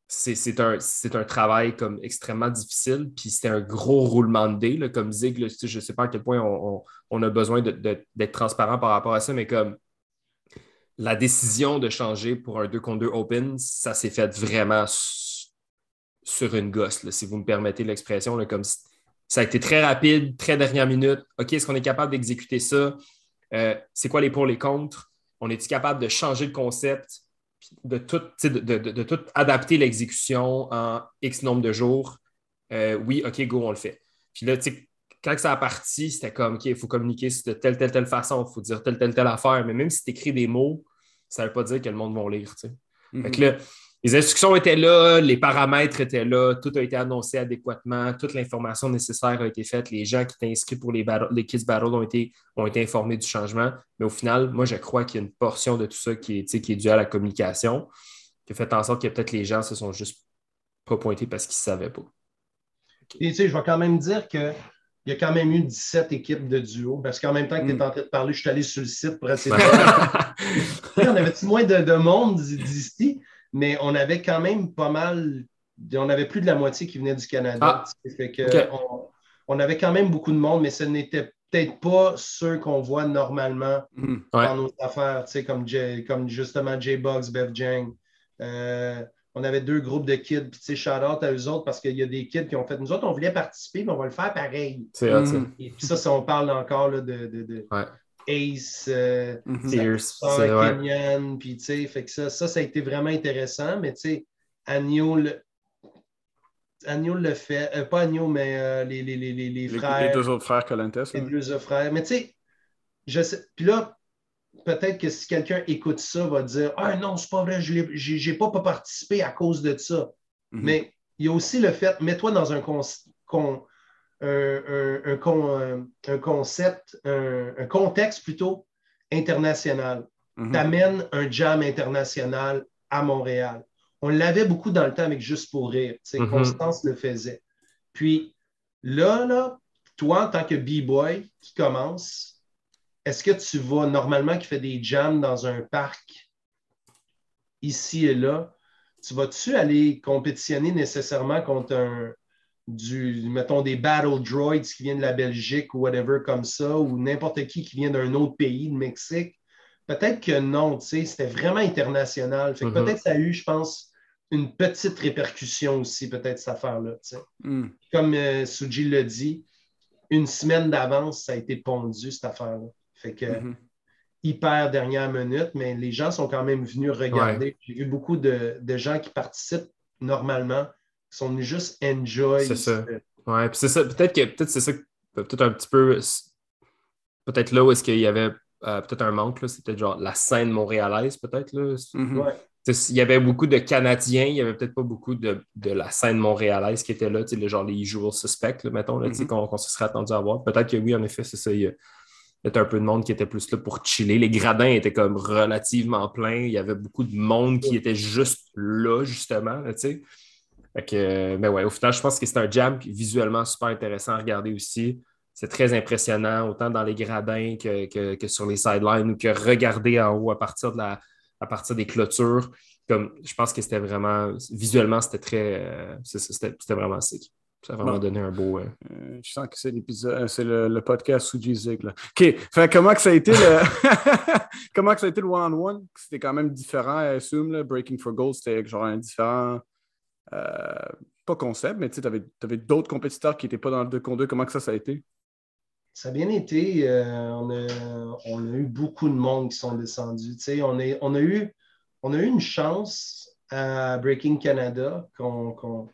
c'est un, un travail comme extrêmement difficile. Puis c'était un gros roulement de dés. comme Zig, je ne sais pas à quel point on, on- a besoin d'être transparent par rapport à ça, mais comme la décision de changer pour un 2 contre 2 open, ça s'est fait vraiment sur une gosse, si vous me permettez l'expression. Comme ça a été très rapide, très dernière minute. OK, est-ce qu'on est capable d'exécuter ça? Euh, c'est quoi les pour, les contre? On est-tu capable de changer le concept, de tout, tu sais, de, de- de- de tout adapter l'exécution en X nombre de jours? Euh, oui, OK, go, on le fait. Puis là, tu sais, quand ça a parti, c'était comme, OK, il faut communiquer de telle, telle, telle façon, il faut dire telle, telle, telle affaire. Mais même si tu écris des mots, ça ne veut pas dire que le monde va lire, sais. Mhm. Fait que là, les instructions étaient là, les paramètres étaient là, tout a été annoncé adéquatement, toute l'information nécessaire a été faite, les gens qui étaient inscrits pour les, battle- les Kids Battle ont été, ont été informés du changement. Mais au final, moi, je crois qu'il y a une portion de tout ça qui est, qui est due à la communication, qui a fait en sorte que peut-être les gens se sont juste pas pointés parce qu'ils ne savaient pas. Et tu sais, je vais quand même dire qu'il y a quand même eu 17 équipes de duo, parce qu'en même temps que tu es Mm. en train de parler, je suis allé sur le site pour essayer de on avait moins de, de monde d'ici, mais on avait quand même pas mal. On avait plus de la moitié qui venait du Canada. Ah. fait que on, on avait quand même beaucoup de monde, mais ce n'était peut-être pas ceux qu'on voit normalement Mhm. Ouais. dans nos affaires, tu sais, comme, J- comme justement J-Bugs, Bev Jang. Euh, on avait deux groupes de kids, puis tu sais, shout-out à eux autres parce qu'il y a des kids qui ont fait. Nous autres, on voulait participer, mais on va le faire pareil. C'est hot, ça. Et puis ça, ça, on parle encore là, de, de, de Ouais. Ace, euh, Mhm. Kenyan, puis tu sais, fait que ça, ça, ça a été vraiment intéressant, mais tu sais, Agneau le. Agneau le fait, euh, pas Agneau, mais euh, les, les, les, les, frères. les deux autres frères Colantes. Les deux autres frères. Mais tu sais, je sais. Puis là, peut-être que si quelqu'un écoute ça, va dire Ah non, c'est pas vrai, je n'ai pas, pas participé à cause de ça. Mhm. Mais il y a aussi le fait, mets-toi dans un, con- con- un, un- un con- un- un concept, un, un contexte plutôt international. Mhm. T'amènes un jam international à Montréal. On l'avait beaucoup dans le temps avec Juste pour rire. sais, Mhm. Constance le faisait. Puis là, là, toi, en tant que B-boy qui commence, est-ce que tu vas normalement qui fait des jams dans un parc ici et là? Tu vas-tu aller compétitionner nécessairement contre un du, mettons, des battle droids qui viennent de la Belgique ou whatever comme ça, ou n'importe qui qui vient d'un autre pays, de Mexique? Peut-être que non, tu sais, c'était vraiment international. Fait que Mhm. peut-être ça a eu, je pense, une petite répercussion aussi, peut-être, cette affaire-là. Hmm. Comme euh, Suji l'a dit, une semaine d'avance, ça a été pondu, cette affaire-là. Fait que Mhm. hyper dernière minute, mais les gens sont quand même venus regarder. J'ai vu beaucoup de, de gens qui participent normalement, sont venus juste enjoy. C'est ça. Ouais, puis c'est ça. Peut-être que peut-être c'est ça, peut-être un petit peu. Peut-être là où est-ce qu'il y avait euh, peut-être un manque, là, c'est peut-être genre la scène montréalaise, peut-être. là. Mhm. Ouais. Sais, Il y avait beaucoup de Canadiens, il y avait peut-être pas beaucoup de, de la scène montréalaise qui était là, tu sais, le genre les usual suspects, là, mettons, là, tu sais, Mhm. qu'on se serait attendu à voir. Peut-être que oui, en effet, c'est ça. Il y a peut-être un peu de monde qui était plus là pour chiller. Les gradins étaient comme relativement pleins. Il y avait beaucoup de monde qui était juste là, justement, là, tu sais. Fait que, mais ouais, au final, je pense que c'est un jam visuellement super intéressant à regarder aussi. C'est très impressionnant, autant dans les gradins que, que- que sur les sidelines ou que regarder en haut à partir, de la, à partir des clôtures. Comme, je pense que c'était vraiment, visuellement, c'était très, euh, c'était c'était vraiment sick. Ça a vraiment Bon. donné un beau. euh, Euh, je sens que c'est l'épisode, c'est le, le podcast Suji Zig. Là. OK. Fait, comment que ça a été le comment que ça a été le one-on-one? C'était quand même différent, I assume. Là. Breaking for Gold, c'était genre un différent pas concept, mais tu avais, d'autres compétiteurs qui n'étaient pas dans le 2 contre 2. Comment que ça, ça a été? Ça a bien été. euh, on, a, on a eu beaucoup de monde qui sont descendus. On, on, a eu, on a eu une chance à Breaking Canada qu'on,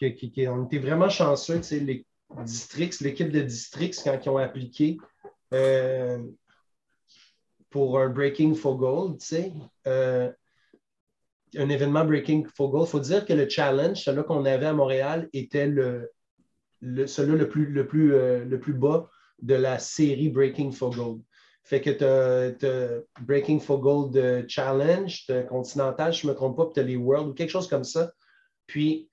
était vraiment chanceux. Les districts, l'équipe de districts, quand ils ont appliqué euh, pour un Breaking for Gold, euh, un événement Breaking for Gold, il faut dire que le challenge, celui qu'on avait à Montréal, était le, celui le plus, le, euh, bas de la série Breaking for Gold. Fait que tu as, Breaking for Gold Challenge, Continental, je ne me trompe pas, puis tu as les World ou quelque chose comme ça. Puis,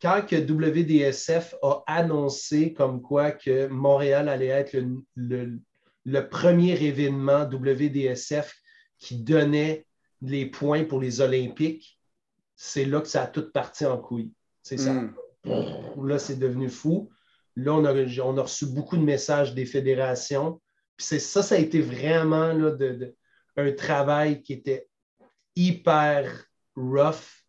quand que WDSF a annoncé comme quoi que Montréal allait être le premier événement WDSF qui donnait les points pour les Olympiques, c'est là que ça a tout parti en couille. C'est ça. Mm. Là, c'est devenu fou. Là, on a, on a reçu beaucoup de messages des fédérations. Puis c'est ça, ça a été vraiment là, de, de- un travail qui était hyper rough.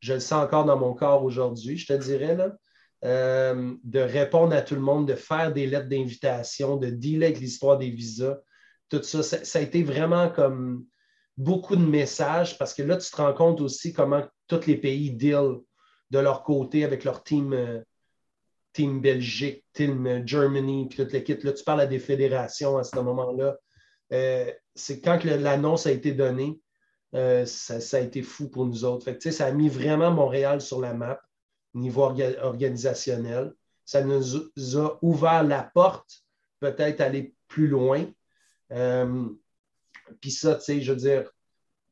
Je le sens encore dans mon corps aujourd'hui, je te dirais, là. Euh, de répondre à tout le monde, de faire des lettres d'invitation, de dealer avec l'histoire des visas, tout ça, ça, ça a été vraiment comme beaucoup de messages parce que là, tu te rends compte aussi comment tous les pays deal de leur côté avec leur team, euh, team Belgique, team euh, Germany, puis toute l'équipe. Là, tu parles à des fédérations à ce moment-là. Euh, c'est quand l'annonce a été donnée, ça, a été fou pour nous autres. Ça a mis vraiment Montréal sur la map, niveau orga- organisationnel. Ça nous a ouvert la porte, peut-être aller plus loin. Puis ça, tu sais, je veux dire,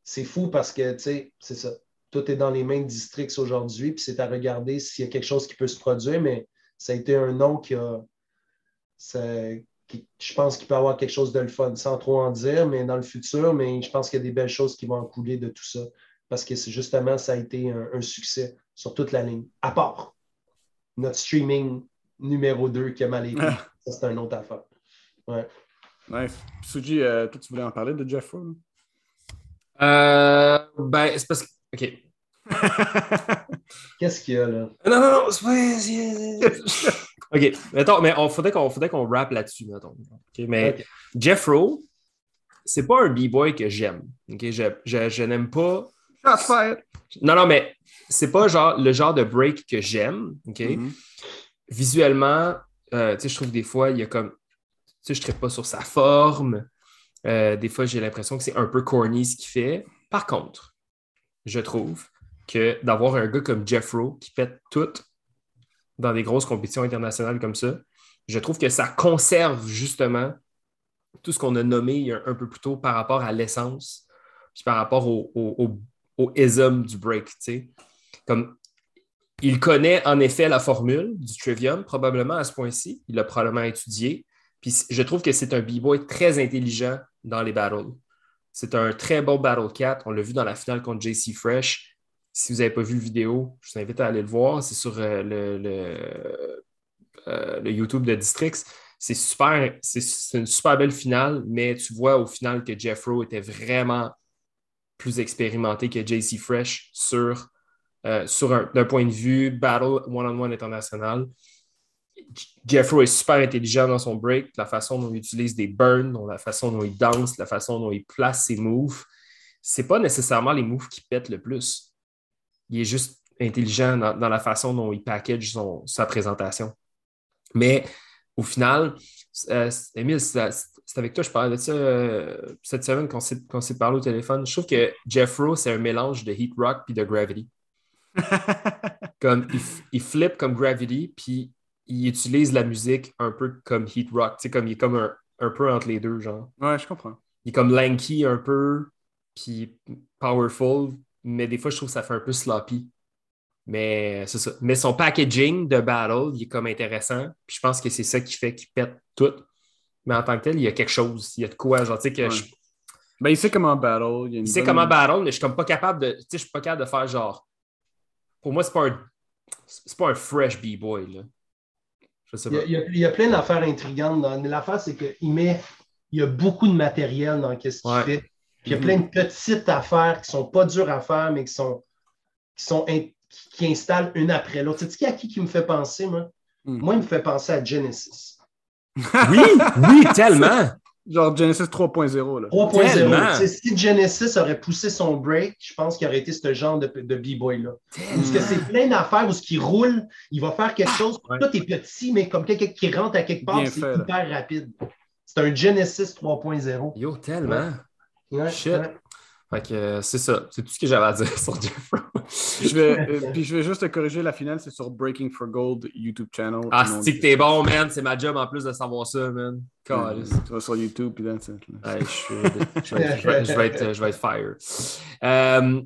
c'est fou parce que, tu sais, c'est ça. Tout est dans les mains de Districts aujourd'hui, puis c'est à regarder s'il y a quelque chose qui peut se produire, mais ça a été un nom qui a. ça- qui- je pense qu'il peut avoir quelque chose de le fun, sans trop en dire, mais dans le futur, mais je pense qu'il y a des belles choses qui vont en couler de tout ça. Parce que c'est justement, ça a été un, un succès sur toute la ligne. À part notre streaming numéro 2 qui a mal été. Ah. Ça, c'est une autre affaire. Ouais. Nice. Suji, euh, toi, tu voulais en parler de Jeff Rowe? Euh, ben, c'est parce que. OK. Qu'est-ce qu'il y a là? Non, non, non, c'est pas. OK. Mettons, mais on faudrait qu'on faudrait qu'on rappe là-dessus, mettons. OK, mais Ok. Jeff Rowe, c'est pas un B-boy que j'aime. OK? Je, je, je n'aime pas. Non, non, mais c'est pas genre le genre de break que j'aime. OK? Mhm. Visuellement, euh, tu sais, je trouve que des fois, il y a comme. Je ne pas sur sa forme. Euh, des fois, j'ai l'impression que c'est un peu corny ce qu'il fait. Par contre, je trouve que d'avoir un gars comme Jeff Rowe qui pète tout dans des grosses compétitions internationales comme ça, je trouve que ça conserve justement tout ce qu'on a nommé un peu plus tôt par rapport à l'essence, puis par rapport au, au, du break. Comme il connaît en effet la formule du trivium, probablement à ce point-ci. Il l'a probablement étudié. Puis je trouve que c'est un b-boy très intelligent dans les battles. C'est un très bon battle cat. On l'a vu dans la finale contre JC Fresh. Si vous n'avez pas vu le vidéo, je vous invite à aller le voir. C'est sur euh, euh, le YouTube de Districts. C'est super, c'est une super belle finale, mais tu vois au final que Jeff Rowe était vraiment plus expérimenté que JC Fresh sur, euh, sur d'un point de vue battle one-on-one international. Jeffro est super intelligent dans son break, la façon dont il utilise des burns, la façon dont il danse, la façon dont il place ses moves. C'est pas nécessairement les moves qui pètent le plus. Il est juste intelligent dans, la façon dont il package sa présentation. Mais au final, euh, Emile, c'est avec toi que je parlais de ça euh, cette semaine quand on s'est parlé au téléphone. Je trouve que Jeff Rowe, c'est un mélange de Heat Rock et de Gravity. comme il, il flippe comme Gravity, puis il utilise la musique un peu comme Heat Rock. Tu sais, comme il est comme un, un, peu entre les deux, genre. Ouais, je comprends. Il est comme lanky un peu, puis powerful, mais des fois, je trouve que ça fait un peu sloppy. Mais c'est ça. Mais son packaging de battle, il est comme intéressant. Puis je pense que c'est ça qui fait qu'il pète tout. Mais en tant que tel, il y a quelque chose. Il y a de quoi, genre, tu sais, que Ben, il sait comment battle. Il, sait comment battle, mais je suis comme pas capable de. Tu sais, je suis pas capable de faire genre. Pour moi, c'est pas un. C'est pas un fresh B-boy, là. Je sais pas. Il, y a, il y a plein d'affaires intrigantes. L'affaire, c'est qu'il met. Il y a beaucoup de matériel dans ce qu'il fait. Puis il y a mm-hmm. plein de petites affaires qui sont pas dures à faire, mais qui sont, qui sont qui, installe une après l'autre. Tu sais à qui qui me fait penser, moi? Hmm. Moi, il me fait penser à Genesis. oui, oui, tellement. Genre Genesis 3.0. 3.0. Si Genesis aurait poussé son break, je pense qu'il aurait été ce genre de, de B-boy-là. Parce que c'est plein d'affaires où ce qui roule, il va faire quelque chose. Ouais. Tout est petit, mais comme quelqu'un qui rentre à quelque part, c'est hyper rapide. C'est un Genesis 3.0. Yo, tellement. Shit. Fait que euh, c'est ça. C'est tout ce que j'avais à dire sur Jeff je vais, euh, puis je vais juste te corriger, la finale, c'est sur Breaking for Gold YouTube channel. Ah, c'est que t'es bon, man. C'est ma job en plus de savoir ça, man. tu vas sur YouTube, puis that's it. je, vais, je, vais, être, je vais être fire. Euh,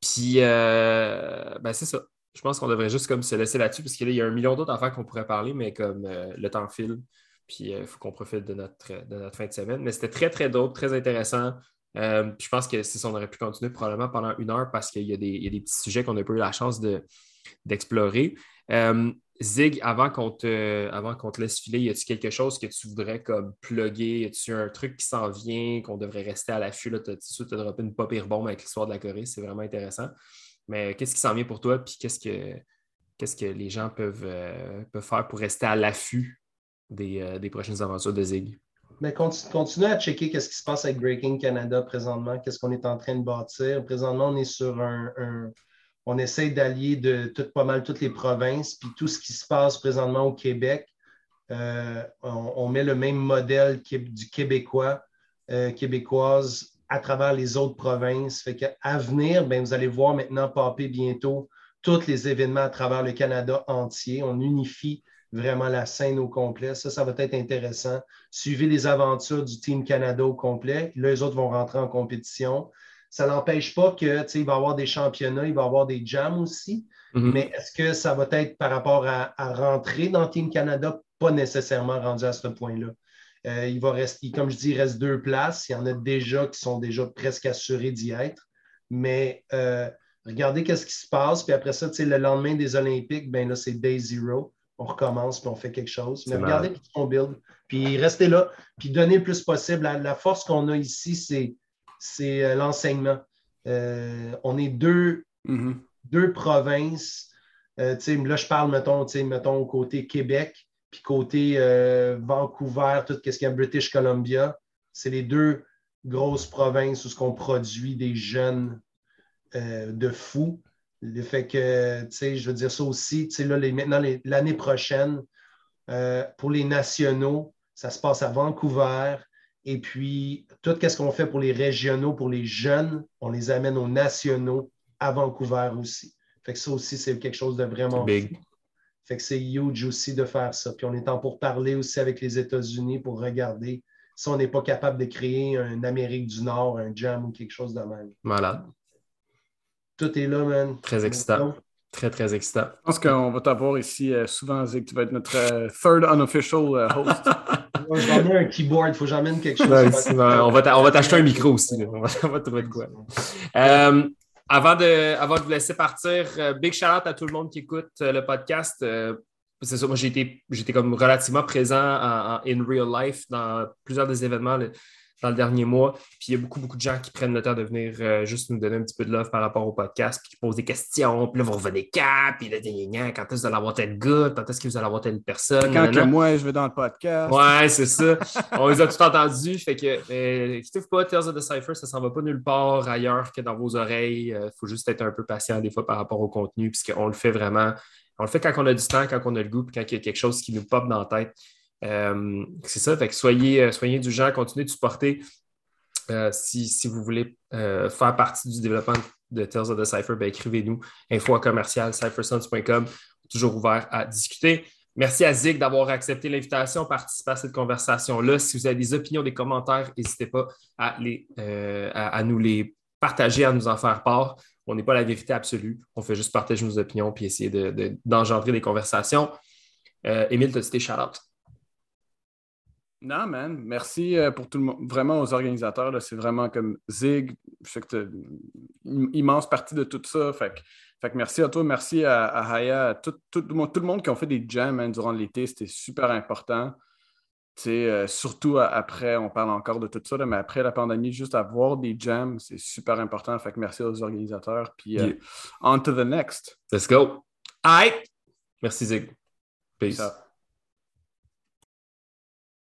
puis, ben c'est ça. Je pense qu'on devrait juste comme se laisser là-dessus, parce qu'il y a un million d'autres affaires qu'on pourrait parler, mais comme le temps file, puis il faut qu'on profite de notre, de notre fin de semaine. Mais c'était très, très drôle, très intéressant. Euh, je pense que si on aurait pu continuer probablement pendant une heure parce qu'il y, a des petits sujets qu'on n'a pas eu la chance d'explorer. Euh, Zig, avant qu'on te, laisse filer, y a-t-il quelque chose que tu voudrais comme plugger? Y a-t-il un truc qui s'en vient, qu'on devrait rester à l'affût? Tu as, as droppé une pop bombe avec l'histoire de la Corée, c'est vraiment intéressant. Mais qu'est-ce qui s'en vient pour toi? Puis qu'est-ce que, qu'est-ce que les gens peuvent, euh, faire pour rester à l'affût des prochaines aventures de Zig? Mais continue, à checker qu'est-ce qui se passe avec Breaking Canada présentement, qu'est-ce qu'on est en train de bâtir. Présentement, on est sur un. on essaie d'allier de tout, pas mal toutes les provinces, puis tout ce qui se passe présentement au Québec. Euh, on, met le même modèle du Québécois, euh, québécoise à travers les autres provinces. Fait qu'à venir, ben, vous allez voir maintenant popper bientôt tous les événements à travers le Canada entier. On unifie vraiment la scène au complet. Ça, ça va être intéressant. Suivez les aventures du Team Canada au complet. Là, les autres vont rentrer en compétition. Ça n'empêche pas qu'il va y avoir des championnats, il va y avoir des jams aussi. Mhm. Mais est-ce que ça va être par rapport à, rentrer dans Team Canada? Pas nécessairement rendu à ce point-là. Euh, il va rester, comme je dis, il reste deux places. Il y en a déjà qui sont déjà presque assurés d'y être. Mais euh, regardez qu'est-ce qui se passe. Puis après ça, le lendemain des Olympiques, ben là, c'est Day Zero on recommence, puis on fait quelque chose. Mais regardez tout ce build, puis restez là, puis donnez le plus possible. La, force qu'on a ici, c'est, euh, l'enseignement. Euh, on est deux, mm-hmm. deux provinces. Euh, là, je parle, mettons, mettons, côté Québec, puis côté Vancouver, tout ce qu'il y a British Columbia. C'est les deux grosses provinces où ce qu'on produit des jeunes de fous. Le fait que, tu sais, je veux dire ça aussi, tu sais, là, maintenant, l'année prochaine, euh, pour les nationaux, ça se passe à Vancouver. Et puis, tout ce qu'on fait pour les régionaux, pour les jeunes, on les amène aux nationaux à Vancouver aussi. Fait que ça aussi, c'est quelque chose de vraiment big. Fait que c'est huge aussi de faire ça. Puis on est en pour parler aussi avec les États-Unis pour regarder si on n'est pas capable de créer un Amérique du Nord, un jam ou quelque chose de même. Malade. Tout est là, man. Très excitant. Très, très excitant. Je pense qu'on va t'avoir ici euh, souvent, Zig. Tu vas être notre euh, third unofficial euh, host. je vais amener un keyboard. Il faut que j'amène quelque chose. on va t'acheter un micro aussi. On va, on va trouver de quoi. avant, de, avant de vous laisser partir, big shout out à tout le monde qui écoute le podcast. c'est ça, moi j'ai été, comme relativement présent en, in real life dans plusieurs des événements dans le dernier mois. Puis il y a beaucoup, beaucoup de gens qui prennent le temps de venir euh, juste nous donner un petit peu de love par rapport au podcast, puis qui posent des questions. Puis là, vous revenez cap, puis là, quand est-ce que vous allez avoir tel gars, quand est-ce que vous allez avoir telle personne. Quand que moi, je vais dans le podcast. Ouais, c'est ça. On les a tout entendus. Fait que, euh, pas, Tales of the Cypher, ça s'en va pas nulle part ailleurs que dans vos oreilles. Il euh, faut juste être un peu patient des fois par rapport au contenu, puisqu'on le fait vraiment. On le fait quand on a du temps, quand on a le goût, puis quand il y a quelque chose qui nous pop dans la tête. Euh, c'est ça, fait que soyez, euh, soyez du genre, continuez de supporter. Euh, si, vous voulez faire partie du développement de Tales of the Cypher, ben, écrivez-nous info commercial cyphersons.com, toujours ouvert à discuter. Merci à Zig d'avoir accepté l'invitation, participer à cette conversation-là. Si vous avez des opinions, des commentaires, n'hésitez pas à, les, à, nous les partager, à nous en faire part. On n'est pas la vérité absolue. On fait juste partager nos opinions puis essayer d'engendrer de, des conversations. Émile, tu as cité shout-out. Non, man. Merci euh, pour tout le monde. Vraiment aux organisateurs. C'est vraiment comme Zig. Je sais que tu une immense partie de tout ça. Fait que, merci à toi. Merci à, à Haya, à tout, le monde, tout le monde qui ont fait des jams durant l'été. C'était super important. Euh, surtout après, on parle encore de tout ça, mais après la pandémie, juste avoir des jams, c'est super important. Fait que merci aux organisateurs. Puis euh, on to the next. Let's go. Aye. Merci Zig. Peace.